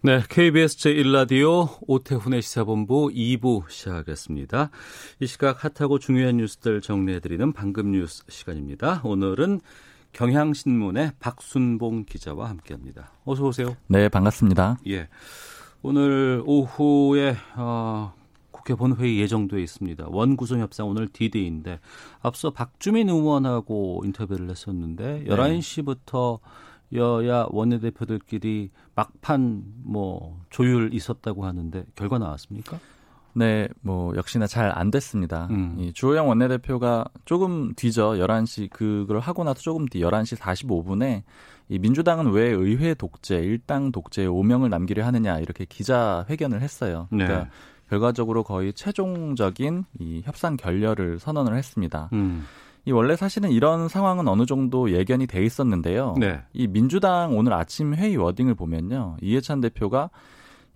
네, KBS 제1라디오 오태훈의 시사본부 2부 시작하겠습니다. 이 시각 핫하고 중요한 뉴스들 정리해드리는 방금 뉴스 시간입니다. 오늘은 경향신문의 박순봉 기자와 함께합니다. 어서 오세요. 네, 반갑습니다. 예, 오늘 오후에 어, 국회 본회의 예정돼 있습니다. 원구성 협상 오늘 디데이인데 앞서 박주민 의원하고 인터뷰를 했었는데 11시부터 여야 원내대표들끼리 막판 뭐 조율 있었다고 하는데 결과 나왔습니까? 네, 뭐 역시나 잘 안 됐습니다. 음. 이 주호영 원내대표가 조금 뒤져 11시 그걸 하고 나서 조금 뒤 11시 45분에 이 민주당은 왜 의회 독재, 일당 독재에 오명을 남기려 하느냐 이렇게 기자 회견을 했어요. 그러니까 네. 결과적으로 거의 최종적인 이 협상 결렬을 선언을 했습니다. 음. 이 원래 사실은 이런 상황은 어느 정도 예견이 돼 있었는데요. 네. 이 민주당 오늘 아침 회의 워딩을 보면요. 이해찬 대표가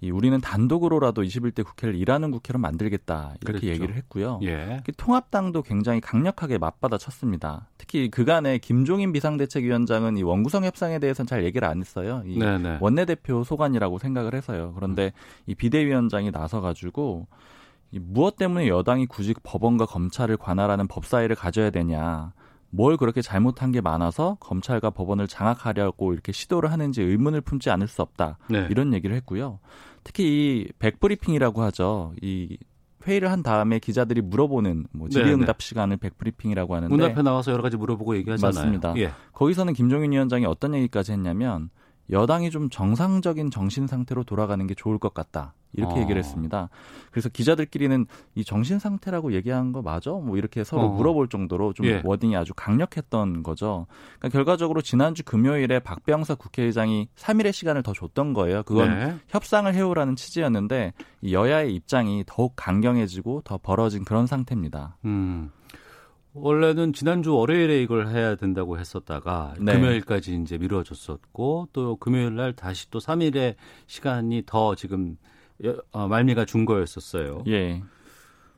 이 우리는 단독으로라도 21대 국회를 일하는 국회로 만들겠다 이렇게 그랬죠. 얘기를 했고요. 예. 통합당도 굉장히 강력하게 맞받아 쳤습니다. 특히 그간에 김종인 비상대책위원장은 이 원구성 협상에 대해서는 잘 얘기를 안 했어요. 이 네네. 원내대표 소관이라고 생각을 해서요. 그런데 이 비대위원장이 나서가지고 이 무엇 때문에 여당이 굳이 법원과 검찰을 관할하는 법사위를 가져야 되냐. 뭘 그렇게 잘못한 게 많아서 검찰과 법원을 장악하려고 이렇게 시도를 하는지 의문을 품지 않을 수 없다. 네. 이런 얘기를 했고요. 특히 이 백브리핑이라고 하죠. 이 회의를 한 다음에 기자들이 물어보는 뭐 질의응답 시간을 백브리핑이라고 하는데 문 앞에 나와서 여러 가지 물어보고 얘기하잖아요. 맞습니다. 예. 거기서는 김종인 위원장이 어떤 얘기까지 했냐면 여당이 좀 정상적인 정신 상태로 돌아가는 게 좋을 것 같다. 이렇게 어. 얘기를 했습니다. 그래서 기자들끼리는 이 정신 상태라고 얘기한 거 맞아? 뭐 이렇게 서로 어. 물어볼 정도로 좀 예. 워딩이 아주 강력했던 거죠. 그러니까 결과적으로 지난주 금요일에 박병석 국회의장이 3일의 시간을 더 줬던 거예요. 그건 네. 협상을 해오라는 취지였는데 이 여야의 입장이 더욱 강경해지고 더 벌어진 그런 상태입니다. 음. 원래는 지난주 월요일에 이걸 해야 된다고 했었다가 네. 금요일까지 이제 미뤄졌었고 또 금요일 날 다시 또 3일의 시간이 더 지금 여- 어, 말미가 준 거였었어요. 예.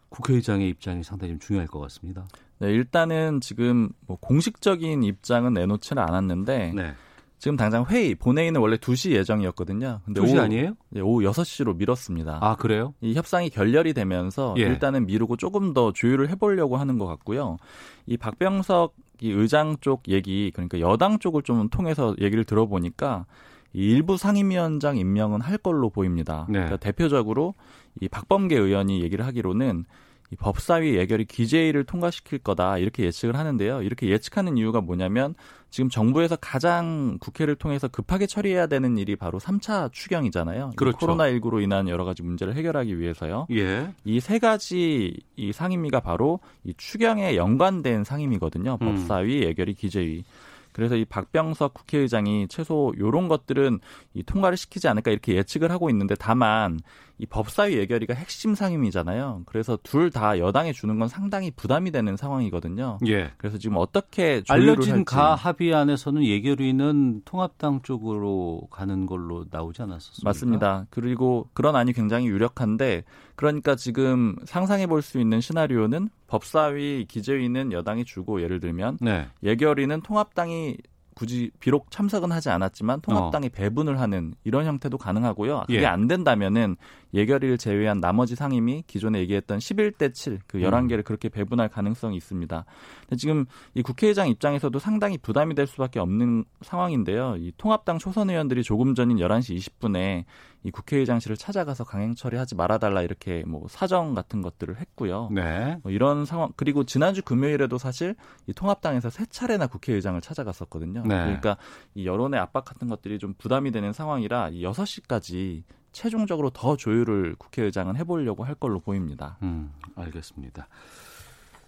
국회의장의 입장이 상당히 좀 중요할 것 같습니다. 네, 일단은 지금 뭐 공식적인 입장은 내놓지는 않았는데 네. 지금 당장 회의 본회의는 원래 2시 예정이었거든요. 근데 2시 오후, 아니에요? 네, 오후 6시로 미뤘습니다. 아, 그래요? 이 협상이 결렬이 되면서 예. 일단은 미루고 조금 더 조율을 해 보려고 하는 것 같고요. 이 박병석 이 의장 쪽 얘기 그러니까 여당 쪽을 좀 통해서 얘기를 들어보니까 이 일부 상임위원장 임명은 할 걸로 보입니다. 네. 그러니까 대표적으로 이 박범계 의원이 얘기를 하기로는 이 법사위 예결위 기재위를 통과시킬 거다 이렇게 예측을 하는데요. 이렇게 예측하는 이유가 뭐냐면 지금 정부에서 가장 국회를 통해서 급하게 처리해야 되는 일이 바로 3차 추경이잖아요. 이 그렇죠. 코로나19로 인한 여러 가지 문제를 해결하기 위해서요. 예. 이 세 가지 이 상임위가 바로 이 추경에 연관된 상임위거든요. 음. 법사위, 예결위, 기재위. 그래서 이 박병석 국회의장이 최소 요런 것들은 이 통과를 시키지 않을까 이렇게 예측을 하고 있는데 다만 이 법사위 예결위가 핵심 상임이잖아요. 그래서 둘 다 여당에 주는 건 상당히 부담이 되는 상황이거든요. 예. 그래서 지금 어떻게 알려진 할지. 가 합의안에서는 예결위는 통합당 쪽으로 가는 걸로 나오지 않았었습니까? 맞습니다. 그리고 그런 안이 굉장히 유력한데 그러니까 지금 상상해 볼 수 있는 시나리오는 법사위 기재위는 여당이 주고 예를 들면 네. 예결위는 통합당이 굳이 비록 참석은 하지 않았지만 통합당이 배분을 하는 이런 형태도 가능하고요. 그게 어. 예. 안 된다면은 예결위를 제외한 나머지 상임위 기존에 얘기했던 11대 7, 그 11개를 그렇게 배분할 가능성이 있습니다. 지금 이 국회의장 입장에서도 상당히 부담이 될 수밖에 없는 상황인데요. 이 통합당 초선 의원들이 조금 전인 11시 20분에 이 국회의장실을 찾아가서 강행 처리하지 말아달라 이렇게 뭐 사정 같은 것들을 했고요. 네. 뭐 이런 상황 그리고 지난주 금요일에도 사실 이 통합당에서 세 차례나 국회의장을 찾아갔었거든요. 네. 그러니까 이 여론의 압박 같은 것들이 좀 부담이 되는 상황이라 이 6시까지 최종적으로 더 조율을 국회의장은 해보려고 할 걸로 보입니다. 음, 알겠습니다.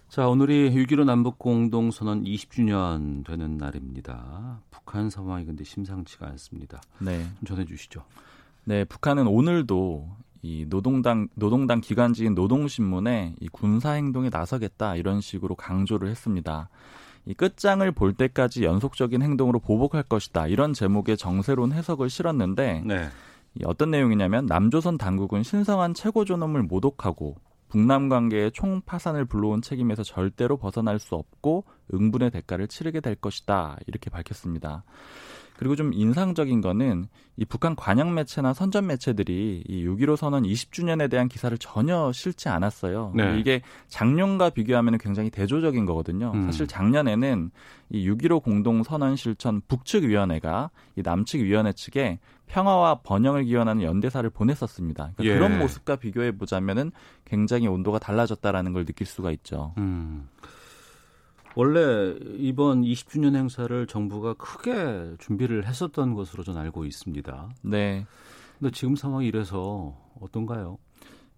자, 오늘이 6.15 남북 공동선언 20주년 되는 날입니다. 북한 상황이 근데 심상치가 않습니다. 네. 좀 전해 주시죠. 네, 북한은 오늘도 이 노동당 노동당 기관지인 노동신문에 이 군사 행동에 나서겠다 이런 식으로 강조를 했습니다. 이 끝장을 볼 때까지 연속적인 행동으로 보복할 것이다 이런 제목의 정세론 해석을 실었는데 네. 이 어떤 내용이냐면 남조선 당국은 신성한 최고 존엄을 모독하고 북남 관계의 총파산을 불러온 책임에서 절대로 벗어날 수 없고 응분의 대가를 치르게 될 것이다 이렇게 밝혔습니다. 그리고 좀 인상적인 거는 이 북한 관영 매체나 선전 매체들이 이 6.15 선언 20주년에 대한 기사를 전혀 실지 않았어요. 네. 이게 작년과 비교하면 굉장히 대조적인 거거든요. 음. 사실 작년에는 이 6.15 공동 선언 실천 북측 위원회가 이 남측 위원회 측에 평화와 번영을 기원하는 연대사를 보냈었습니다. 그러니까 예. 그런 모습과 비교해 보자면은 굉장히 온도가 달라졌다라는 걸 느낄 수가 있죠. 음. 원래 이번 20주년 행사를 정부가 크게 준비를 했었던 것으로 저는 알고 있습니다. 네. 근데 지금 상황이 이래서 어떤가요?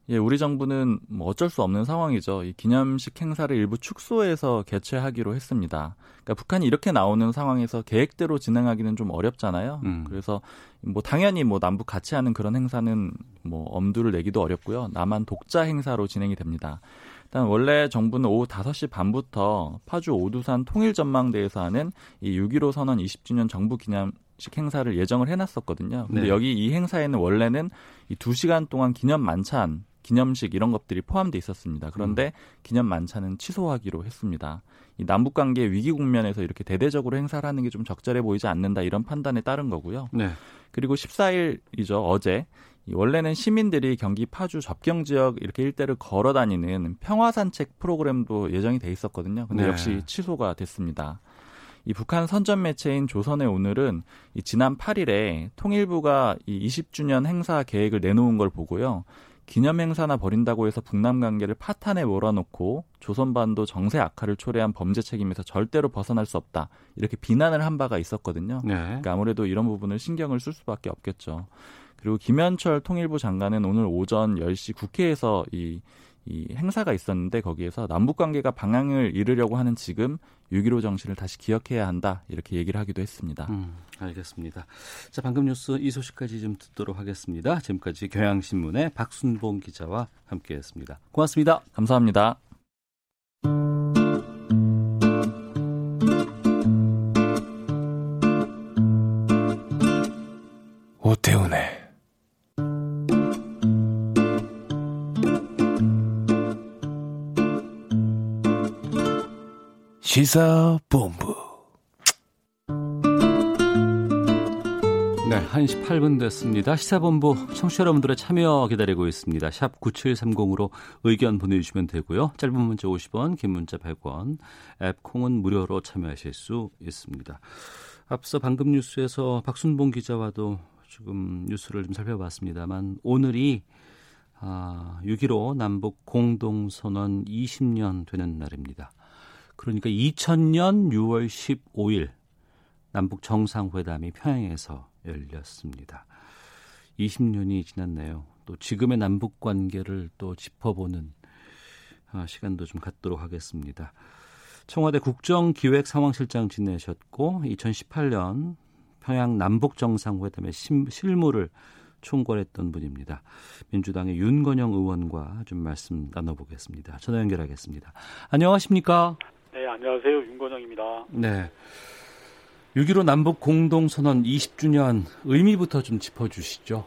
예, 우리 정부는 뭐 어쩔 수 없는 상황이죠. 이 기념식 행사를 일부 축소해서 개최하기로 했습니다. 그러니까 북한이 이렇게 나오는 상황에서 계획대로 진행하기는 좀 어렵잖아요. 음. 그래서 뭐 당연히 뭐 남북 같이 하는 그런 행사는 뭐 엄두를 내기도 어렵고요. 남한 독자 행사로 진행이 됩니다. 일단 원래 정부는 오후 5시 반부터 파주 오두산 통일전망대에서 하는 이 6.15 선언 20주년 정부 기념 식 행사를 예정을 해놨었거든요. 근데 네. 여기 이 행사에는 원래는 이 2시간 동안 기념 만찬, 기념식 이런 것들이 포함돼 있었습니다. 그런데 기념 만찬은 취소하기로 했습니다. 이 남북 관계 위기 국면에서 이렇게 대대적으로 행사를 하는 게 좀 적절해 보이지 않는다 이런 판단에 따른 거고요. 네. 그리고 14일이죠. 어제 이 원래는 시민들이 경기 파주 접경 지역 이렇게 일대를 걸어 다니는 평화 산책 프로그램도 예정이 돼 있었거든요. 근데 네. 역시 취소가 됐습니다. 이 북한 선전 매체인 조선의 오늘은 이 지난 8일에 통일부가 이 20주년 행사 계획을 내놓은 걸 보고요. 기념 행사나 벌인다고 해서 북남 관계를 파탄에 몰아놓고 조선반도 정세 악화를 초래한 범죄 책임에서 절대로 벗어날 수 없다. 이렇게 비난을 한 바가 있었거든요. 네. 그러니까 아무래도 이런 부분을 신경을 쓸 수밖에 없겠죠. 그리고 김현철 통일부 장관은 오늘 오전 10시 국회에서 이, 이 행사가 있었는데 거기에서 남북 관계가 방향을 잃으려고 하는 지금 6.15 정신을 다시 기억해야 한다. 이렇게 얘기를 하기도 했습니다. 음, 알겠습니다. 자, 방금 뉴스 이 소식까지 좀 듣도록 하겠습니다. 지금까지 경향신문의 박순봉 기자와 함께했습니다. 고맙습니다. 감사합니다. 오태훈의 시사본부 네, 1시 8분 됐습니다. 시사본부 청취자 여러분들의 참여 기다리고 있습니다. 샵 9730으로 의견 보내주시면 되고요. 짧은 문자 50원, 긴 문자 100원, 앱 콩은 무료로 참여하실 수 있습니다. 앞서 방금 뉴스에서 박순봉 기자와도 지금 뉴스를 좀 살펴봤습니다만 오늘이 아, 6.15 남북 공동선언 20년 되는 날입니다. 그러니까 2000년 6월 15일 남북 정상회담이 평양에서 열렸습니다. 20년이 지났네요. 또 지금의 남북 관계를 또 짚어보는 아, 시간도 좀 갖도록 하겠습니다. 청와대 국정기획상황실장 지내셨고 2018년 평양 남북 정상회담의 심- 실무를 총괄했던 분입니다. 민주당의 윤건영 의원과 좀 말씀 나눠보겠습니다. 전화 연결하겠습니다. 안녕하십니까? 네, 안녕하세요. 윤건영입니다. 네. 6.15 남북 공동선언 20주년 의미부터 좀 짚어주시죠.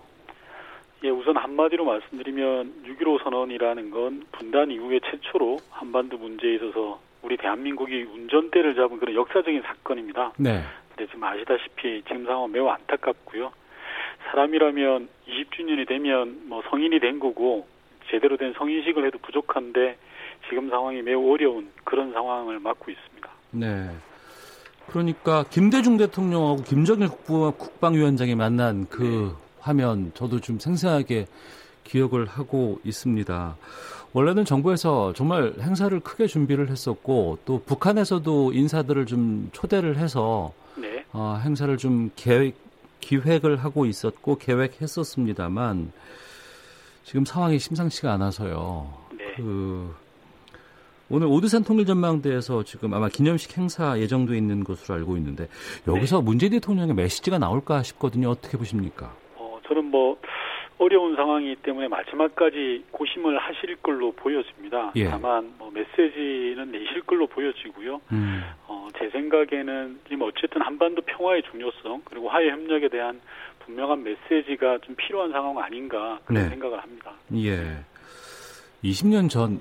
예, 우선 한마디로 말씀드리면 6.15 선언이라는 건 분단 이후에 최초로 한반도 문제에 있어서 우리 대한민국이 운전대를 잡은 그런 역사적인 사건입니다. 네. 근데 지금 아시다시피 지금 상황 매우 안타깝고요. 사람이라면 20주년이 되면 뭐 성인이 된 거고 제대로 된 성인식을 해도 부족한데 지금 상황이 매우 어려운 그런 상황을 맞고 있습니다. 네. 그러니까 김대중 대통령하고 김정일 국부, 국방위원장이 만난 그 화면 저도 좀 생생하게 기억을 하고 있습니다. 원래는 정부에서 정말 행사를 크게 준비를 했었고 또 북한에서도 인사들을 좀 초대를 해서 네. 어, 행사를 좀 계획, 기획을 하고 있었고 계획했었습니다만 지금 상황이 심상치가 않아서요. 네. 그 오늘 오드산 통일전망대에서 지금 아마 기념식 행사 예정돼 있는 것으로 알고 있는데 여기서 문재인 대통령의 메시지가 나올까 싶거든요. 어떻게 보십니까? 어, 저는 뭐 어려운 상황이기 때문에 마지막까지 고심을 하실 걸로 보여집니다. 예. 다만 뭐 메시지는 내실 걸로 보여지고요. 음. 어, 제 생각에는 지금 어쨌든 한반도 평화의 중요성 그리고 화해 협력에 대한 분명한 메시지가 좀 필요한 상황 아닌가 그런 네. 생각을 합니다. 예. 20년 전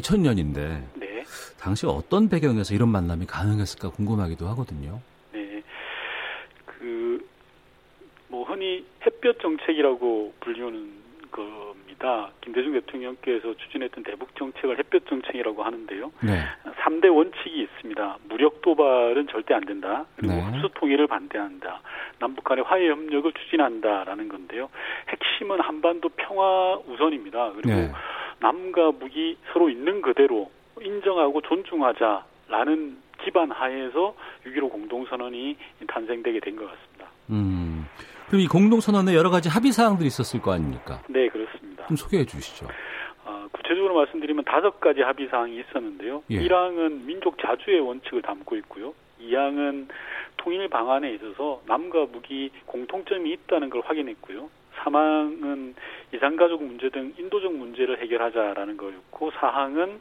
2000년인데 네, 당시 어떤 배경에서 이런 만남이 가능했을까 궁금하기도 하거든요. 네. 그, 뭐, 흔히 햇볕 정책이라고 불리우는 겁니다. 김대중 대통령께서 추진했던 대북 정책을 햇볕 정책이라고 하는데요. 네. 3대 원칙이 있습니다. 무력 도발은 절대 안 된다. 그리고 네. 흡수 통일을 반대한다. 남북 간의 화해 협력을 추진한다라는 건데요. 핵심은 한반도 평화 우선입니다. 그리고 네. 남과 북이 서로 있는 그대로 인정하고 존중하자라는 기반 하에서 6.15 공동선언이 탄생되게 된 것 같습니다. 음. 그럼 이 공동선언에 여러 가지 합의 사항들이 있었을 거 아닙니까? 네, 그렇습니다. 좀 소개해 주시죠. 어, 구체적으로 말씀드리면 다섯 가지 합의 사항이 있었는데요. 예. 1항은 민족 자주의 원칙을 담고 있고요. 2항은 통일 방안에 있어서 남과 북이 공통점이 있다는 걸 확인했고요. 3항은 이산가족 문제 등 인도적 문제를 해결하자라는 거였고 4항은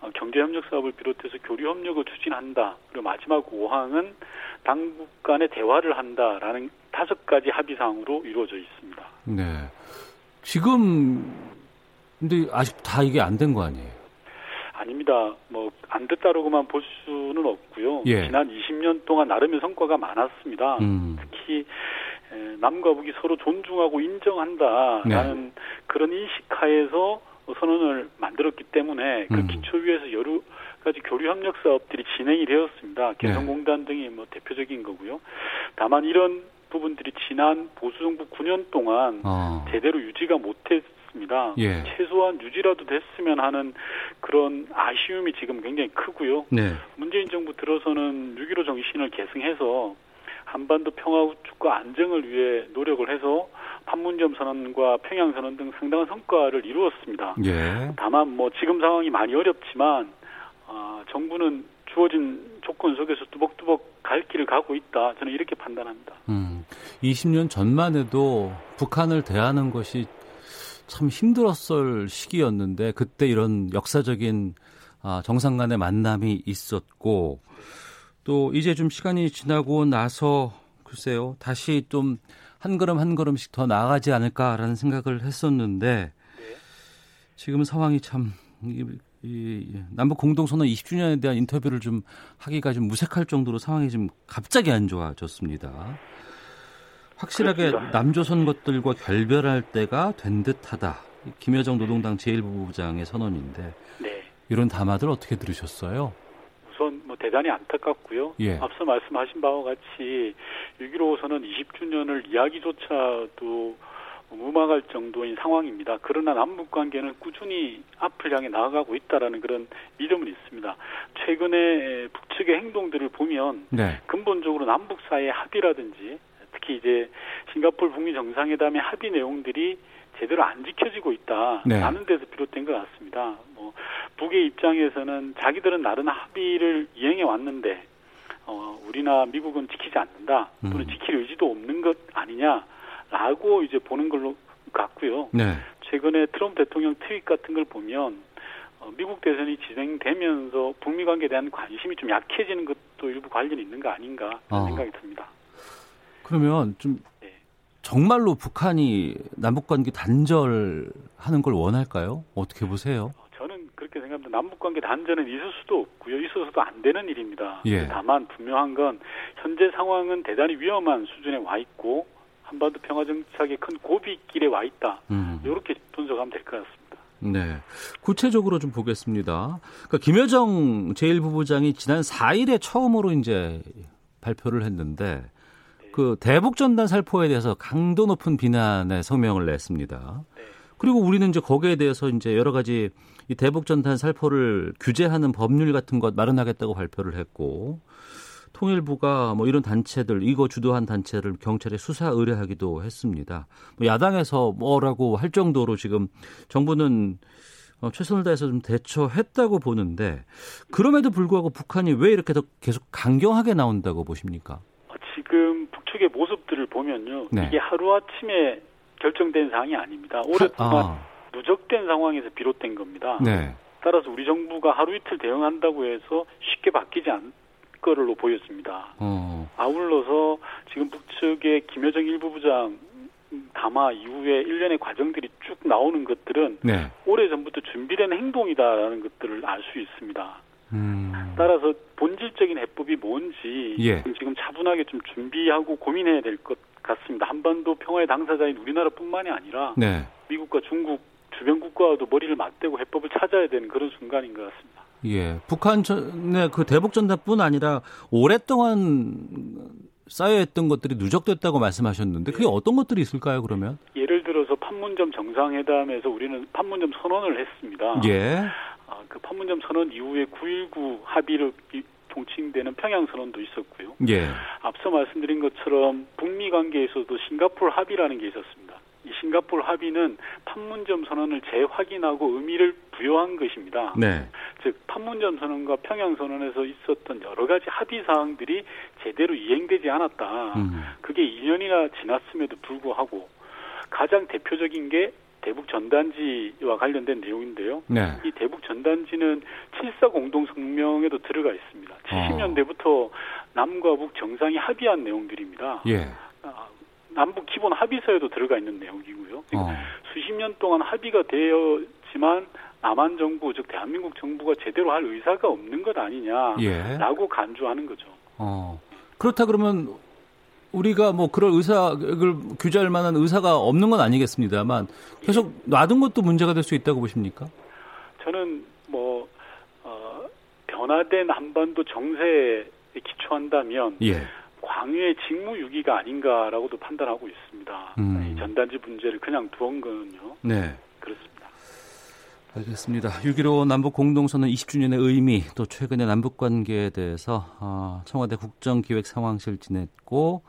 어, 경제협력 사업을 비롯해서 교류 협력을 추진한다. 그리고 마지막 5항은 당국 간의 대화를 한다라는 다섯 가지 합의 사항으로 이루어져 있습니다. 네. 지금 근데 아직 다 이게 안 된 거 아니에요? 아닙니다. 뭐 안 됐다라고만 볼 수는 없고요. 예. 지난 20년 동안 나름의 성과가 많았습니다. 음. 특히 에, 남과 북이 서로 존중하고 인정한다라는 네. 그런 인식하에서 선언을 만들었기 때문에 그 음. 기초 위에서 여러 가지 교류 협력 사업들이 진행이 되었습니다. 네. 개성공단 등이 뭐 대표적인 거고요. 다만 이런 부분들이 지난 보수 정부 9년 동안 어. 제대로 유지가 못했 습니다. 예. 최소한 유지라도 됐으면 하는 그런 아쉬움이 지금 굉장히 크고요. 네. 문재인 정부 들어서는 6.15 정신을 계승해서 한반도 평화 구축과 안정을 위해 노력을 해서 판문점 선언과 평양 선언 등 상당한 성과를 이루었습니다. 예. 다만 뭐 지금 상황이 많이 어렵지만 아, 정부는 주어진 조건 속에서 뚜벅뚜벅 갈 길을 가고 있다. 저는 이렇게 판단합니다. 음. 20년 전만 해도 북한을 대하는 것이 참 힘들었을 시기였는데 그때 이런 역사적인 아, 정상 간의 만남이 있었고 또 이제 좀 시간이 지나고 나서 글쎄요 다시 좀 한 걸음 한 걸음씩 더 나아가지 않을까라는 생각을 했었는데 지금 상황이 참 이, 이 남북 공동선언 20주년에 대한 인터뷰를 좀 하기가 좀 무색할 정도로 상황이 좀 갑자기 안 좋아졌습니다. 확실하게 그렇습니다. 남조선 것들과 결별할 때가 된 듯하다. 김여정 노동당 제1부부장의 선언인데 네. 이런 담화들 어떻게 들으셨어요? 뭐 대단히 안타깝고요. 예. 앞서 말씀하신 바와 같이 6.15선언 20주년을 이야기조차도 무망할 정도인 상황입니다. 그러나 남북 관계는 꾸준히 앞을 향해 나아가고 있다라는 그런 믿음은 있습니다. 최근에 북측의 행동들을 보면 네. 근본적으로 남북 사이의 합의라든지 특히 이제 싱가포르 북미 정상회담의 합의 내용들이 제대로 안 지켜지고 있다라는 네. 데서 비롯된 것 같습니다. 뭐 북의 입장에서는 자기들은 나름 합의를 이행해 왔는데 어, 우리나 미국은 지키지 않는다 또는 음. 지킬 의지도 없는 것 아니냐라고 이제 보는 걸로 같고요. 네. 최근에 트럼프 대통령 트윗 같은 걸 보면 어, 미국 대선이 진행되면서 북미 관계에 대한 관심이 좀 약해지는 것도 일부 관련이 있는 거 아닌가 어. 생각이 듭니다. 그러면 좀 네. 정말로 북한이 남북 관계 단절하는 걸 원할까요? 어떻게 보세요? 어, 저는 그렇게 생각합니다. 남북 관계 단절은 있을 수도 없고요. 있어서도 안 되는 일입니다. 예. 다만 분명한 건 현재 상황은 대단히 위험한 수준에 와 있고 한반도 평화 정착의 큰 고비길에 와 있다. 음. 이렇게 분석하면 될 것 같습니다. 네. 구체적으로 좀 보겠습니다. 그러니까 김여정 제1부부장이 지난 4일에 처음으로 이제 발표를 했는데 그 대북 전단 살포에 대해서 강도 높은 비난의 성명을 냈습니다. 네. 그리고 우리는 이제 거기에 대해서 이제 여러 가지 이 대북 전단 살포를 규제하는 법률 같은 것 마련하겠다고 발표를 했고 통일부가 뭐 이런 단체들 이거 주도한 단체를 경찰에 수사 의뢰하기도 했습니다. 뭐 야당에서 뭐라고 할 정도로 지금 정부는 어, 최선을 다해서 좀 대처했다고 보는데 그럼에도 불구하고 북한이 왜 이렇게 더 계속 강경하게 나온다고 보십니까? 어, 지금 북측의 모습 것들을 보면요. 네. 이게 하루아침에 결정된 사항이 아닙니다. 오랫동안 아, 누적된 상황에서 비롯된 겁니다. 네. 따라서 우리 정부가 하루 이틀 대응한다고 해서 쉽게 바뀌지 않을 거로 보였습니다. 어, 아울러서 지금 북측의 김여정 일부 부장 담화 이후에 일련의 과정들이 쭉 나오는 것들은 네. 오래전부터 준비된 행동이다라는 것들을 알 수 있습니다. 음, 따라서 본질적인 해법이 뭔지 예. 지금 차분하게 좀 준비하고 고민해야 될 것 같습니다. 한반도 평화의 당사자인 우리나라뿐만이 아니라 네. 미국과 중국 주변 국가와도 머리를 맞대고 해법을 찾아야 되는 그런 순간인 것 같습니다. 예. 북한 전의 그 대북 전단뿐 아니라 오랫동안 쌓여있던 것들이 누적됐다고 말씀하셨는데 그게 어떤 것들이 있을까요, 그러면? 예를 들어서 판문점 정상회담에서 우리는 판문점 선언을 했습니다. 예. 아, 그 판문점 선언 이후에 9.19 합의로 이- 통칭되는 평양 선언도 있었고요. 예. 앞서 말씀드린 것처럼 북미 관계에서도 싱가포르 합의라는 게 있었습니다. 이 싱가포르 합의는 판문점 선언을 재확인하고 의미를 부여한 것입니다. 네. 즉 판문점 선언과 평양 선언에서 있었던 여러 가지 합의 사항들이 제대로 이행되지 않았다. 음. 그게 2년이나 지났음에도 불구하고 가장 대표적인 게 대북 전단지와 관련된 내용인데요. 네. 이 대북 전단지는 7사 공동 성명에도 들어가 있습니다. 70년대부터 남과 북 정상이 합의한 내용들입니다. 예. 아, 남북 기본 합의서에도 들어가 있는 내용이고요. 그러니까 어. 수십 년 동안 합의가 되었지만 남한 정부 즉 대한민국 정부가 제대로 할 의사가 없는 것 아니냐라고 예. 간주하는 거죠. 어. 그렇다 그러면 우리가 뭐 그럴 의사를 규제할 만한 의사가 없는 건 아니겠습니다만 계속 놔둔 것도 문제가 될 수 있다고 보십니까? 저는 뭐 어, 변화된 한반도 정세에 기초한다면 예. 광유의 직무유기가 아닌가라고도 판단하고 있습니다. 음. 이 전단지 문제를 그냥 두은 거는요. 네. 그렇습니다. 알겠습니다. 6.15 남북 공동선언 20주년의 의미 또 최근의 남북 관계에 대해서 어, 청와대 국정기획 상황실 지냈고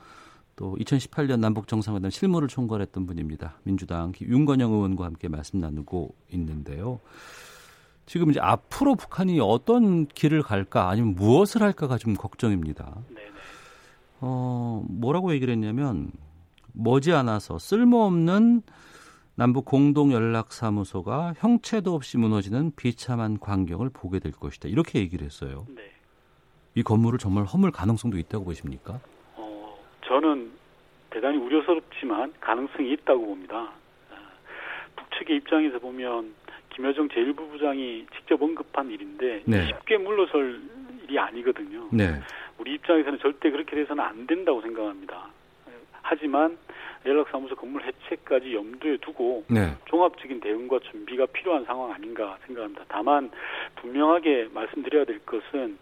또 2018년 남북 정상회담 실무를 총괄했던 분입니다. 민주당 윤건영 의원과 함께 말씀 나누고 있는데요. 지금 이제 앞으로 북한이 어떤 길을 갈까 아니면 무엇을 할까가 좀 걱정입니다. 네네. 어, 뭐라고 얘기를 했냐면 머지않아서 쓸모없는 남북 공동 연락 사무소가 형체도 없이 무너지는 비참한 광경을 보게 될 것이다. 이렇게 얘기를 했어요. 네. 이 건물을 정말 허물 가능성도 있다고 보십니까? 어, 저는 대단히 우려스럽지만 가능성이 있다고 봅니다. 아, 북측의 입장에서 보면 김여정 제1부부장이 직접 언급한 일인데 네. 쉽게 물러설 일이 아니거든요. 네. 우리 입장에서는 절대 그렇게 돼서는 안 된다고 생각합니다. 하지만 연락사무소 건물 해체까지 염두에 두고 네. 종합적인 대응과 준비가 필요한 상황 아닌가 생각합니다. 다만 분명하게 말씀드려야 될 것은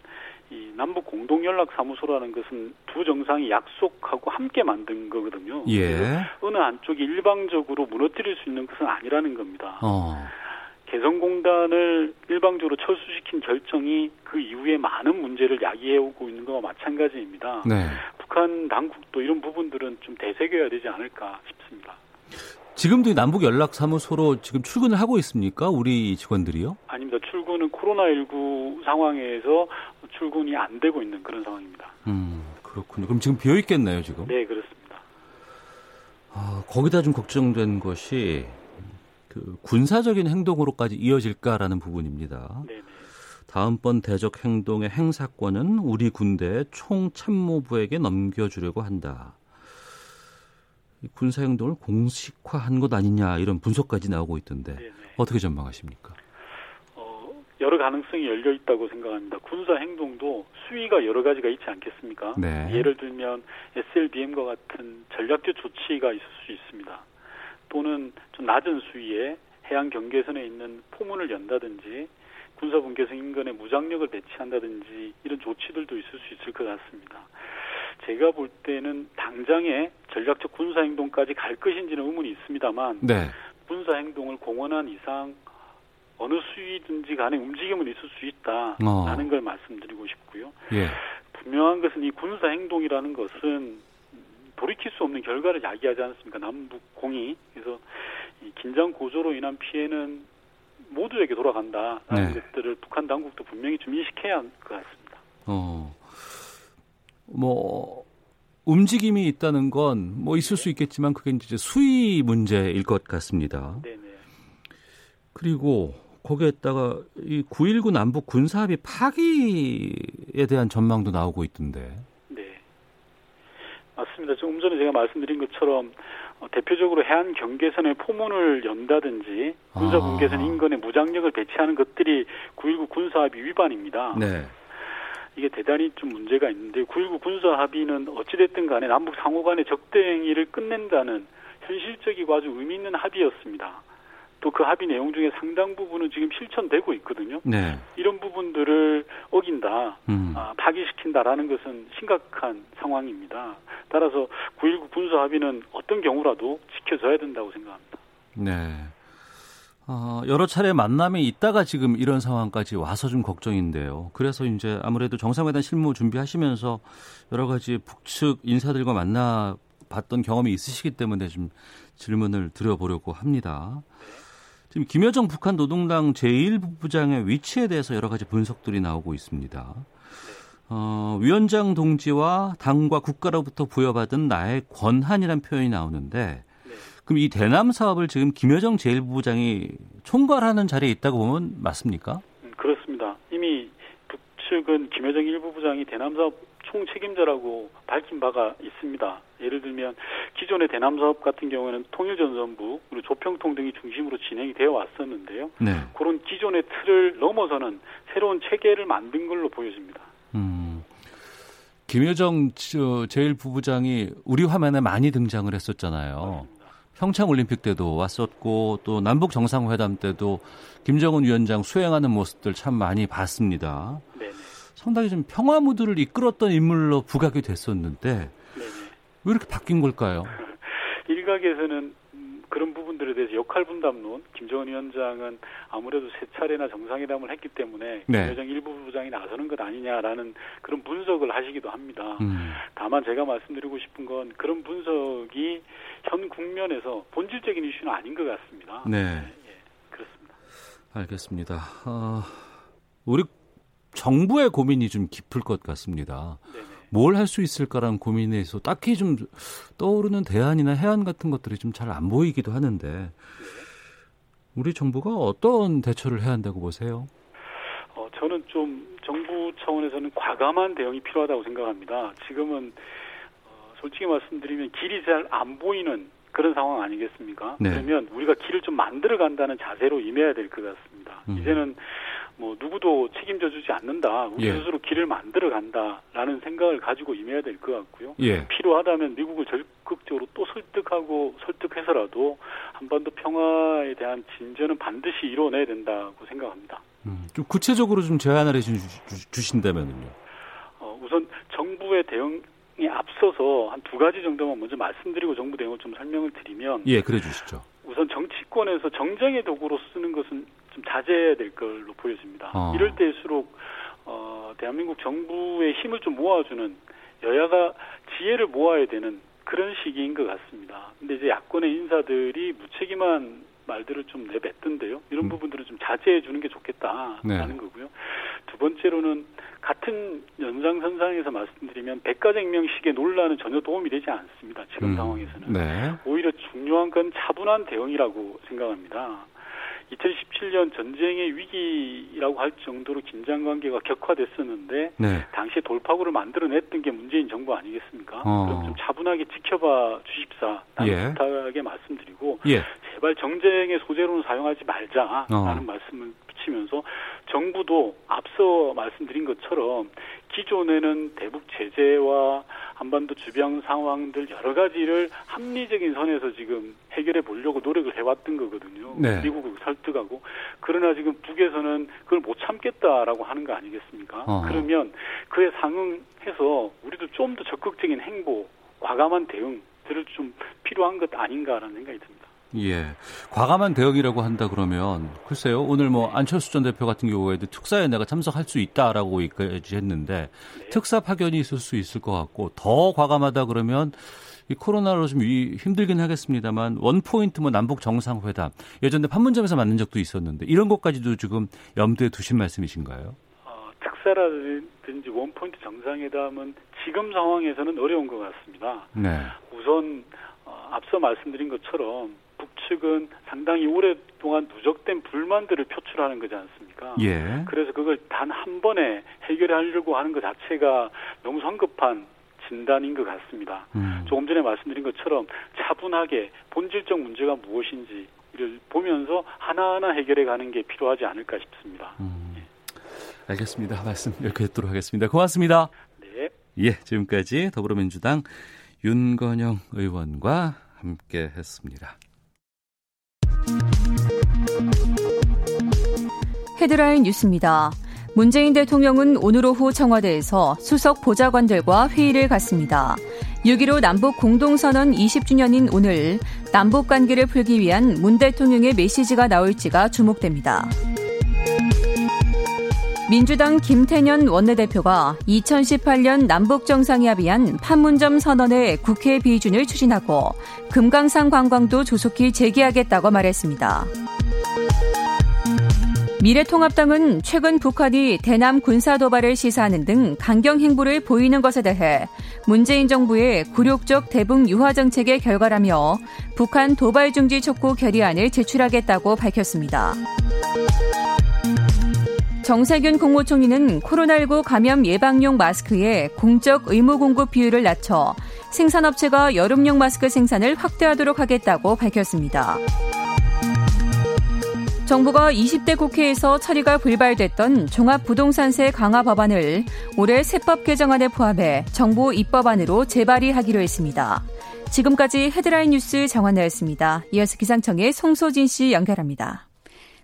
이 남북 공동 연락 사무소라는 것은 두 정상이 약속하고 함께 만든 거거든요. 예. 어느 한쪽이 일방적으로 무너뜨릴 수 있는 것은 아니라는 겁니다. 어. 개성공단을 일방적으로 철수시킨 결정이 그 이후에 많은 문제를 야기해오고 있는 것과 마찬가지입니다. 네. 북한 당국도 이런 부분들은 좀 되새겨야 되지 않을까 싶습니다. 지금도 이 남북 연락 사무소로 지금 출근을 하고 있습니까? 우리 직원들이요? 아닙니다. 출근은 코로나19 상황에서 출근이 안 되고 있는 그런 상황입니다. 음, 그렇군요. 그럼 지금 비어 있겠나요, 지금? 네, 그렇습니다. 아, 거기다 좀 걱정된 것이 그 군사적인 행동으로까지 이어질까라는 부분입니다. 네, 네. 다음번 대적 행동의 행사권은 우리 군대 총참모부에게 넘겨주려고 한다. 이 군사 행동을 공식화한 것 아니냐 이런 분석까지 나오고 있던데 네, 네. 어떻게 전망하십니까? 어, 여러 가능성이 열려 있다고 생각합니다. 군사 행동도 수위가 여러 가지가 있지 않겠습니까? 네. 예를 들면 SLBM과 같은 전략적 조치가 있을 수 있습니다. 또는 좀 낮은 수위에 해양 경계선에 있는 포문을 연다든지 군사 분계선 인근에 무장력을 배치한다든지 이런 조치들도 있을 수 있을 것 같습니다. 제가 볼 때는 당장에 전략적 군사 행동까지 갈 것인지는 의문이 있습니다만 네. 군사 행동을 공언한 이상 어느 수위든지 간에 움직임은 있을 수 어. 있다라는 걸 말씀드리고 싶고요. 예. 분명한 것은 이 군사 행동이라는 것은 돌이킬 수 없는 결과를 야기하지 않습니까? 남북 공이 그래서 이 긴장 고조로 인한 피해는 모두에게 돌아간다라는 네. 것들을 북한 당국도 분명히 좀 인식해야 할 것 같습니다. 어. 뭐 움직임이 있다는 건 뭐 있을 수 있겠지만 그게 이제 수위 문제일 것 같습니다. 네네. 그리고 거기에다가 이 9.19 남북 군사합의 파기에 대한 전망도 나오고 있던데. 네. 맞습니다. 조금 전에 제가 말씀드린 것처럼 어, 대표적으로 해안 경계선에 포문을 연다든지 군사 아. 분계선 인근에 무장력을 배치하는 것들이 9.19 군사합의 위반입니다. 네. 이게 대단히 좀 문제가 있는데 9.19 군사 합의는 어찌됐든 간에 남북 상호 간의 적대 행위를 끝낸다는 현실적이고 아주 의미 있는 합의였습니다. 또 그 합의 내용 중에 상당 부분은 지금 실천되고 있거든요. 네. 이런 부분들을 어긴다, 음. 아, 파기시킨다라는 것은 심각한 상황입니다. 따라서 9.19 군사 합의는 어떤 경우라도 지켜져야 된다고 생각합니다. 네. 어, 여러 차례 만남이 있다가 지금 이런 상황까지 와서 좀 걱정인데요. 그래서 이제 아무래도 정상회담 실무 준비하시면서 여러 가지 북측 인사들과 만나 봤던 경험이 있으시기 때문에 좀 질문을 드려보려고 합니다. 지금 김여정 북한 노동당 제1부부장의 위치에 대해서 여러 가지 분석들이 나오고 있습니다. 어, 위원장 동지와 당과 국가로부터 부여받은 나의 권한이란 표현이 나오는데 그럼 이 대남 사업을 지금 김여정 제1부부장이 총괄하는 자리에 있다고 보면 맞습니까? 음, 그렇습니다. 이미 북측은 김여정 일부 부장이 대남 사업 총 책임자라고 밝힌 바가 있습니다. 예를 들면 기존의 대남 사업 같은 경우에는 통일전선부 그리고 조평통 등이 중심으로 진행이 되어 왔었는데요. 네. 그런 기존의 틀을 넘어서는 새로운 체계를 만든 걸로 보여집니다. 음. 김여정 저 제1부부장이 우리 화면에 많이 등장을 했었잖아요. 평창 올림픽 때도 왔었고 또 남북 정상회담 때도 김정은 위원장 수행하는 모습들 참 많이 봤습니다. 네네. 상당히 좀 평화 무드를 이끌었던 인물로 부각이 됐었는데 네네. 왜 이렇게 바뀐 걸까요? 일각에서는 음, 그런 부분들에 대해서 역할 분담론 김정은 위원장은 아무래도 세 차례나 정상회담을 했기 때문에 네. 김여정 일부 부장이 나서는 것 아니냐라는 그런 분석을 하시기도 합니다. 음. 다만 제가 말씀드리고 싶은 건 그런 분석이 현 국면에서 본질적인 이슈는 아닌 것 같습니다. 네. 예, 그렇습니다. 알겠습니다. 어, 우리 정부의 고민이 좀 깊을 것 같습니다. 뭘 할 수 있을까라는 고민에서 딱히 좀 떠오르는 대안이나 해안 같은 것들이 좀 잘 안 보이기도 하는데 우리 정부가 어떤 대처를 해야 한다고 보세요? 어, 저는 좀 정부 차원에서는 과감한 대응이 필요하다고 생각합니다. 지금은 어, 솔직히 말씀드리면 길이 잘 안 보이는 그런 상황 아니겠습니까? 네. 그러면 우리가 길을 좀 만들어 간다는 자세로 임해야 될 것 같습니다. 음. 이제는 뭐 누구도 책임져 주지 않는다. 우리 예. 스스로 길을 만들어 간다라는 생각을 가지고 임해야 될 것 같고요. 예. 필요하다면 미국을 적극적으로 또 설득하고 설득해서라도 한반도 평화에 대한 진전은 반드시 이뤄내야 된다고 생각합니다. 음, 좀 구체적으로 좀 제안을 해주, 주신다면요. 어, 우선 정부의 대응에 앞서서 한 두 가지 정도만 먼저 말씀드리고 정부 대응을 좀 설명을 드리면 예, 그래 주시죠. 우선 정치권에서 정쟁의 도구로 쓰는 것은 좀 자제해야 될 걸로 보여집니다. 어. 이럴 때일수록 어, 대한민국 정부의 힘을 좀 모아주는 여야가 지혜를 모아야 되는 그런 시기인 것 같습니다. 근데 이제 야권의 인사들이 무책임한 말들을 좀 내뱉던데요. 이런 음. 부분들은 좀 자제해 주는 게 좋겠다라는 네. 거고요. 두 번째로는 같은 연장선상에서 말씀드리면 백가쟁명식의 논란은 전혀 도움이 되지 않습니다. 지금 음, 상황에서는. 네. 오히려 중요한 건 차분한 대응이라고 생각합니다. 2017년 전쟁의 위기라고 할 정도로 긴장 관계가 격화됐었는데 네. 당시에 돌파구를 만들어냈던 게 문재인 정부 아니겠습니까? 어. 그럼 좀 차분하게 지켜봐 주십사. 예. 부탁하게 말씀드리고 예. 제발 정쟁의 소재로는 사용하지 말자라는 어. 말씀을 붙이면서 정부도 앞서 말씀드린 것처럼 기존에는 대북 제재와 한반도 주변 상황들 여러 가지를 합리적인 선에서 지금 해결해 보려고 노력을 해왔던 거거든요. 네. 미국을 설득하고 그러나 지금 북에서는 그걸 못 참겠다라고 하는 거 아니겠습니까? 어허. 그러면 그에 상응해서 우리도 좀 더 적극적인 행보, 과감한 대응 들을 좀 필요한 것 아닌가라는 생각이 듭니다. 예. 과감한 대응이라고 한다 그러면 글쎄요. 오늘 뭐 안철수 전 대표 같은 경우에도 특사에 내가 참석할 수 있다라고 얘기까지 했는데 특사 파견이 있을 수 있을 것 같고 더 과감하다 그러면 이 코로나로 좀 위- 힘들긴 하겠습니다만 원 포인트 뭐 남북 정상회담 예전에 판문점에서 만난 적도 있었는데 이런 것까지도 지금 염두에 두신 말씀이신가요? 어, 특사 특사라든지 원 포인트 정상회담은 지금 상황에서는 어려운 것 같습니다. 네. 우선 어, 앞서 말씀드린 것처럼 북측은 상당히 오랫동안 누적된 불만들을 표출하는 거지 않습니까? 예. 그래서 그걸 단 한 번에 해결하려고 하는 것 자체가 너무 성급한 진단인 것 같습니다. 음. 조금 전에 말씀드린 것처럼 차분하게 본질적 문제가 무엇인지를 보면서 하나하나 해결해 가는 게 필요하지 않을까 싶습니다. 음. 알겠습니다. 말씀 이렇게 듣도록 하겠습니다. 고맙습니다. 네. 예, 지금까지 더불어민주당 윤건영 의원과 함께 했습니다. 헤드라인 뉴스입니다. 문재인 대통령은 오늘 오후 청와대에서 수석 보좌관들과 회의를 갖습니다. 6.15 남북 공동선언 20주년인 오늘 남북 관계를 풀기 위한 문 대통령의 메시지가 나올지가 주목됩니다. 민주당 김태년 원내대표가 2018년 남북 정상회의한 판문점 선언의 국회 비준을 추진하고 금강산 관광도 조속히 재개하겠다고 말했습니다. 미래통합당은 최근 북한이 대남 군사 도발을 시사하는 등 강경 행보를 보이는 것에 대해 문재인 정부의 굴욕적 대북 유화 정책의 결과라며 북한 도발 중지 촉구 결의안을 제출하겠다고 밝혔습니다. 정세균 국무총리는 코로나19 감염 예방용 마스크의 공적 의무 공급 비율을 낮춰 생산업체가 여름용 마스크 생산을 확대하도록 하겠다고 밝혔습니다. 정부가 20대 국회에서 처리가 불발됐던 종합부동산세 강화 법안을 올해 세법 개정안에 포함해 정부 입법안으로 재발의하기로 했습니다. 지금까지 헤드라인 뉴스 정한나였습니다. 이어서 기상청의 송소진 씨 연결합니다.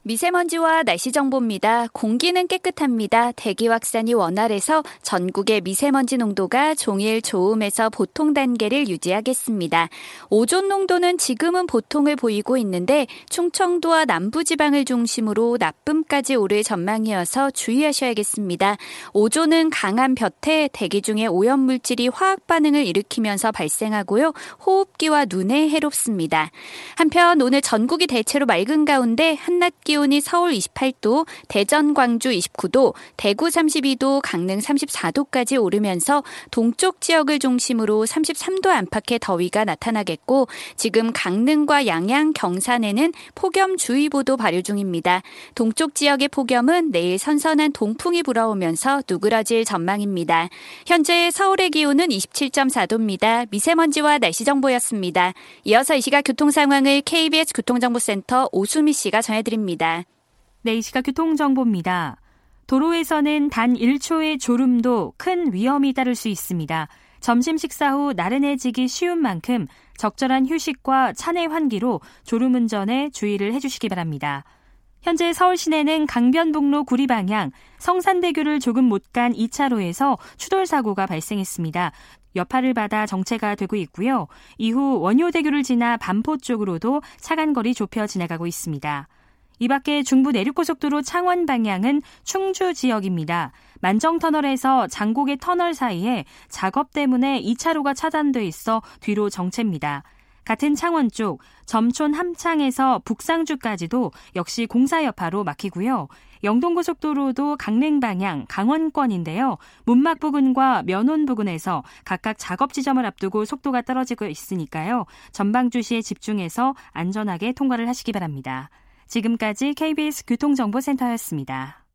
미세먼지와 날씨 정보입니다. 공기는 깨끗합니다. 대기 확산이 원활해서 전국의 미세먼지 농도가 종일 좋음에서 보통 단계를 유지하겠습니다. 오존 농도는 지금은 보통을 보이고 있는데 충청도와 남부지방을 중심으로 나쁨까지 오를 전망이어서 주의하셔야겠습니다. 오존은 강한 볕에 대기 중에 오염 물질이 화학 반응을 일으키면서 발생하고요. 호흡기와 눈에 해롭습니다. 한편 오늘 전국이 대체로 맑은 가운데 한낮 기온 이 서울 28도, 대전, 광주 29도, 대구 32도, 강릉 34도까지 오르면서 동쪽 지역을 중심으로 33도 안팎의 더위가 나타나겠고 지금 강릉과 양양, 경산에는 폭염주의보도 발효 중입니다. 동쪽 지역의 폭염은 내일 선선한 동풍이 불어오면서 누그러질 전망입니다. 현재 서울의 기온은 27.4도입니다. 미세먼지와 날씨 정보였습니다. 이어서 이 시각 교통 상황을 KBS 교통정보센터 오수미 씨가 전해드립니다. 네, 이 시각 교통정보입니다. 도로에서는 단 1초의 졸음도 큰 위험이 따를 수 있습니다. 점심 식사 후 나른해지기 쉬운 만큼 적절한 휴식과 차내 환기로 졸음 운전에 주의를 해주시기 바랍니다. 현재 서울 시내는 강변북로 구리 방향 성산대교를 조금 못 간 2차로에서 추돌 사고가 발생했습니다. 여파를 받아 정체가 되고 있고요. 이후 원효대교를 지나 반포 쪽으로도 차간거리 좁혀 지나가고 있습니다. 이 밖에 중부 내륙고속도로 창원 방향은 충주 지역입니다. 만정터널에서 장곡의 터널 사이에 작업 때문에 2차로가 차단돼 있어 뒤로 정체입니다. 같은 창원 쪽 점촌 함창에서 북상주까지도 역시 공사 여파로 막히고요. 영동고속도로도 강릉 방향 강원권인데요. 문막 부근과 면원 부근에서 각각 작업 지점을 앞두고 속도가 떨어지고 있으니까요. 전방 주시에 집중해서 안전하게 통과를 하시기 바랍니다. 지금까지 KBS 교통정보센터였습니다.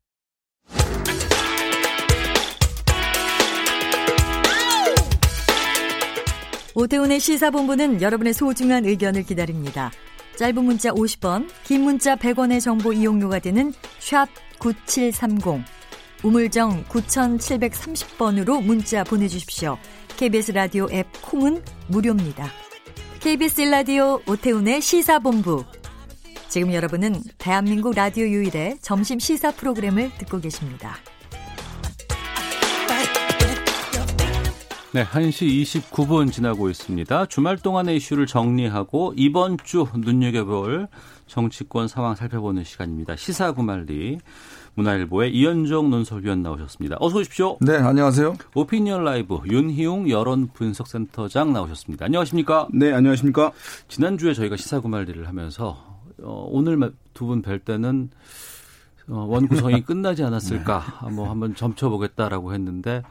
오태훈의 시사본부는 여러분의 소중한 의견을 기다립니다. 짧은 문자 50원, 긴 문자 100원의 정보 이용료가 되는 샵 9730, 우물정 9730번으로 문자 보내주십시오. KBS 라디오 앱 콩은 무료입니다. KBS 라디오 오태훈의 시사본부. 지금 여러분은 대한민국 라디오 유일의 점심 시사 프로그램을 듣고 계십니다. 네, 1시 29분 지나고 있습니다. 주말 동안의 이슈를 정리하고 이번 주 눈여겨볼 정치권 상황 살펴보는 시간입니다. 시사구말리 문화일보의 이현정 논설위원 나오셨습니다. 어서 오십시오. 네, 안녕하세요. 오피니언 라이브 윤희용 여론분석센터장 나오셨습니다. 안녕하십니까? 네, 안녕하십니까? 지난주에 저희가 시사구말리를 하면서 어, 오늘 두 분 뵐 때는 어, 원구성이 끝나지 않았을까 네. 뭐 한번 점쳐보겠다라고 했는데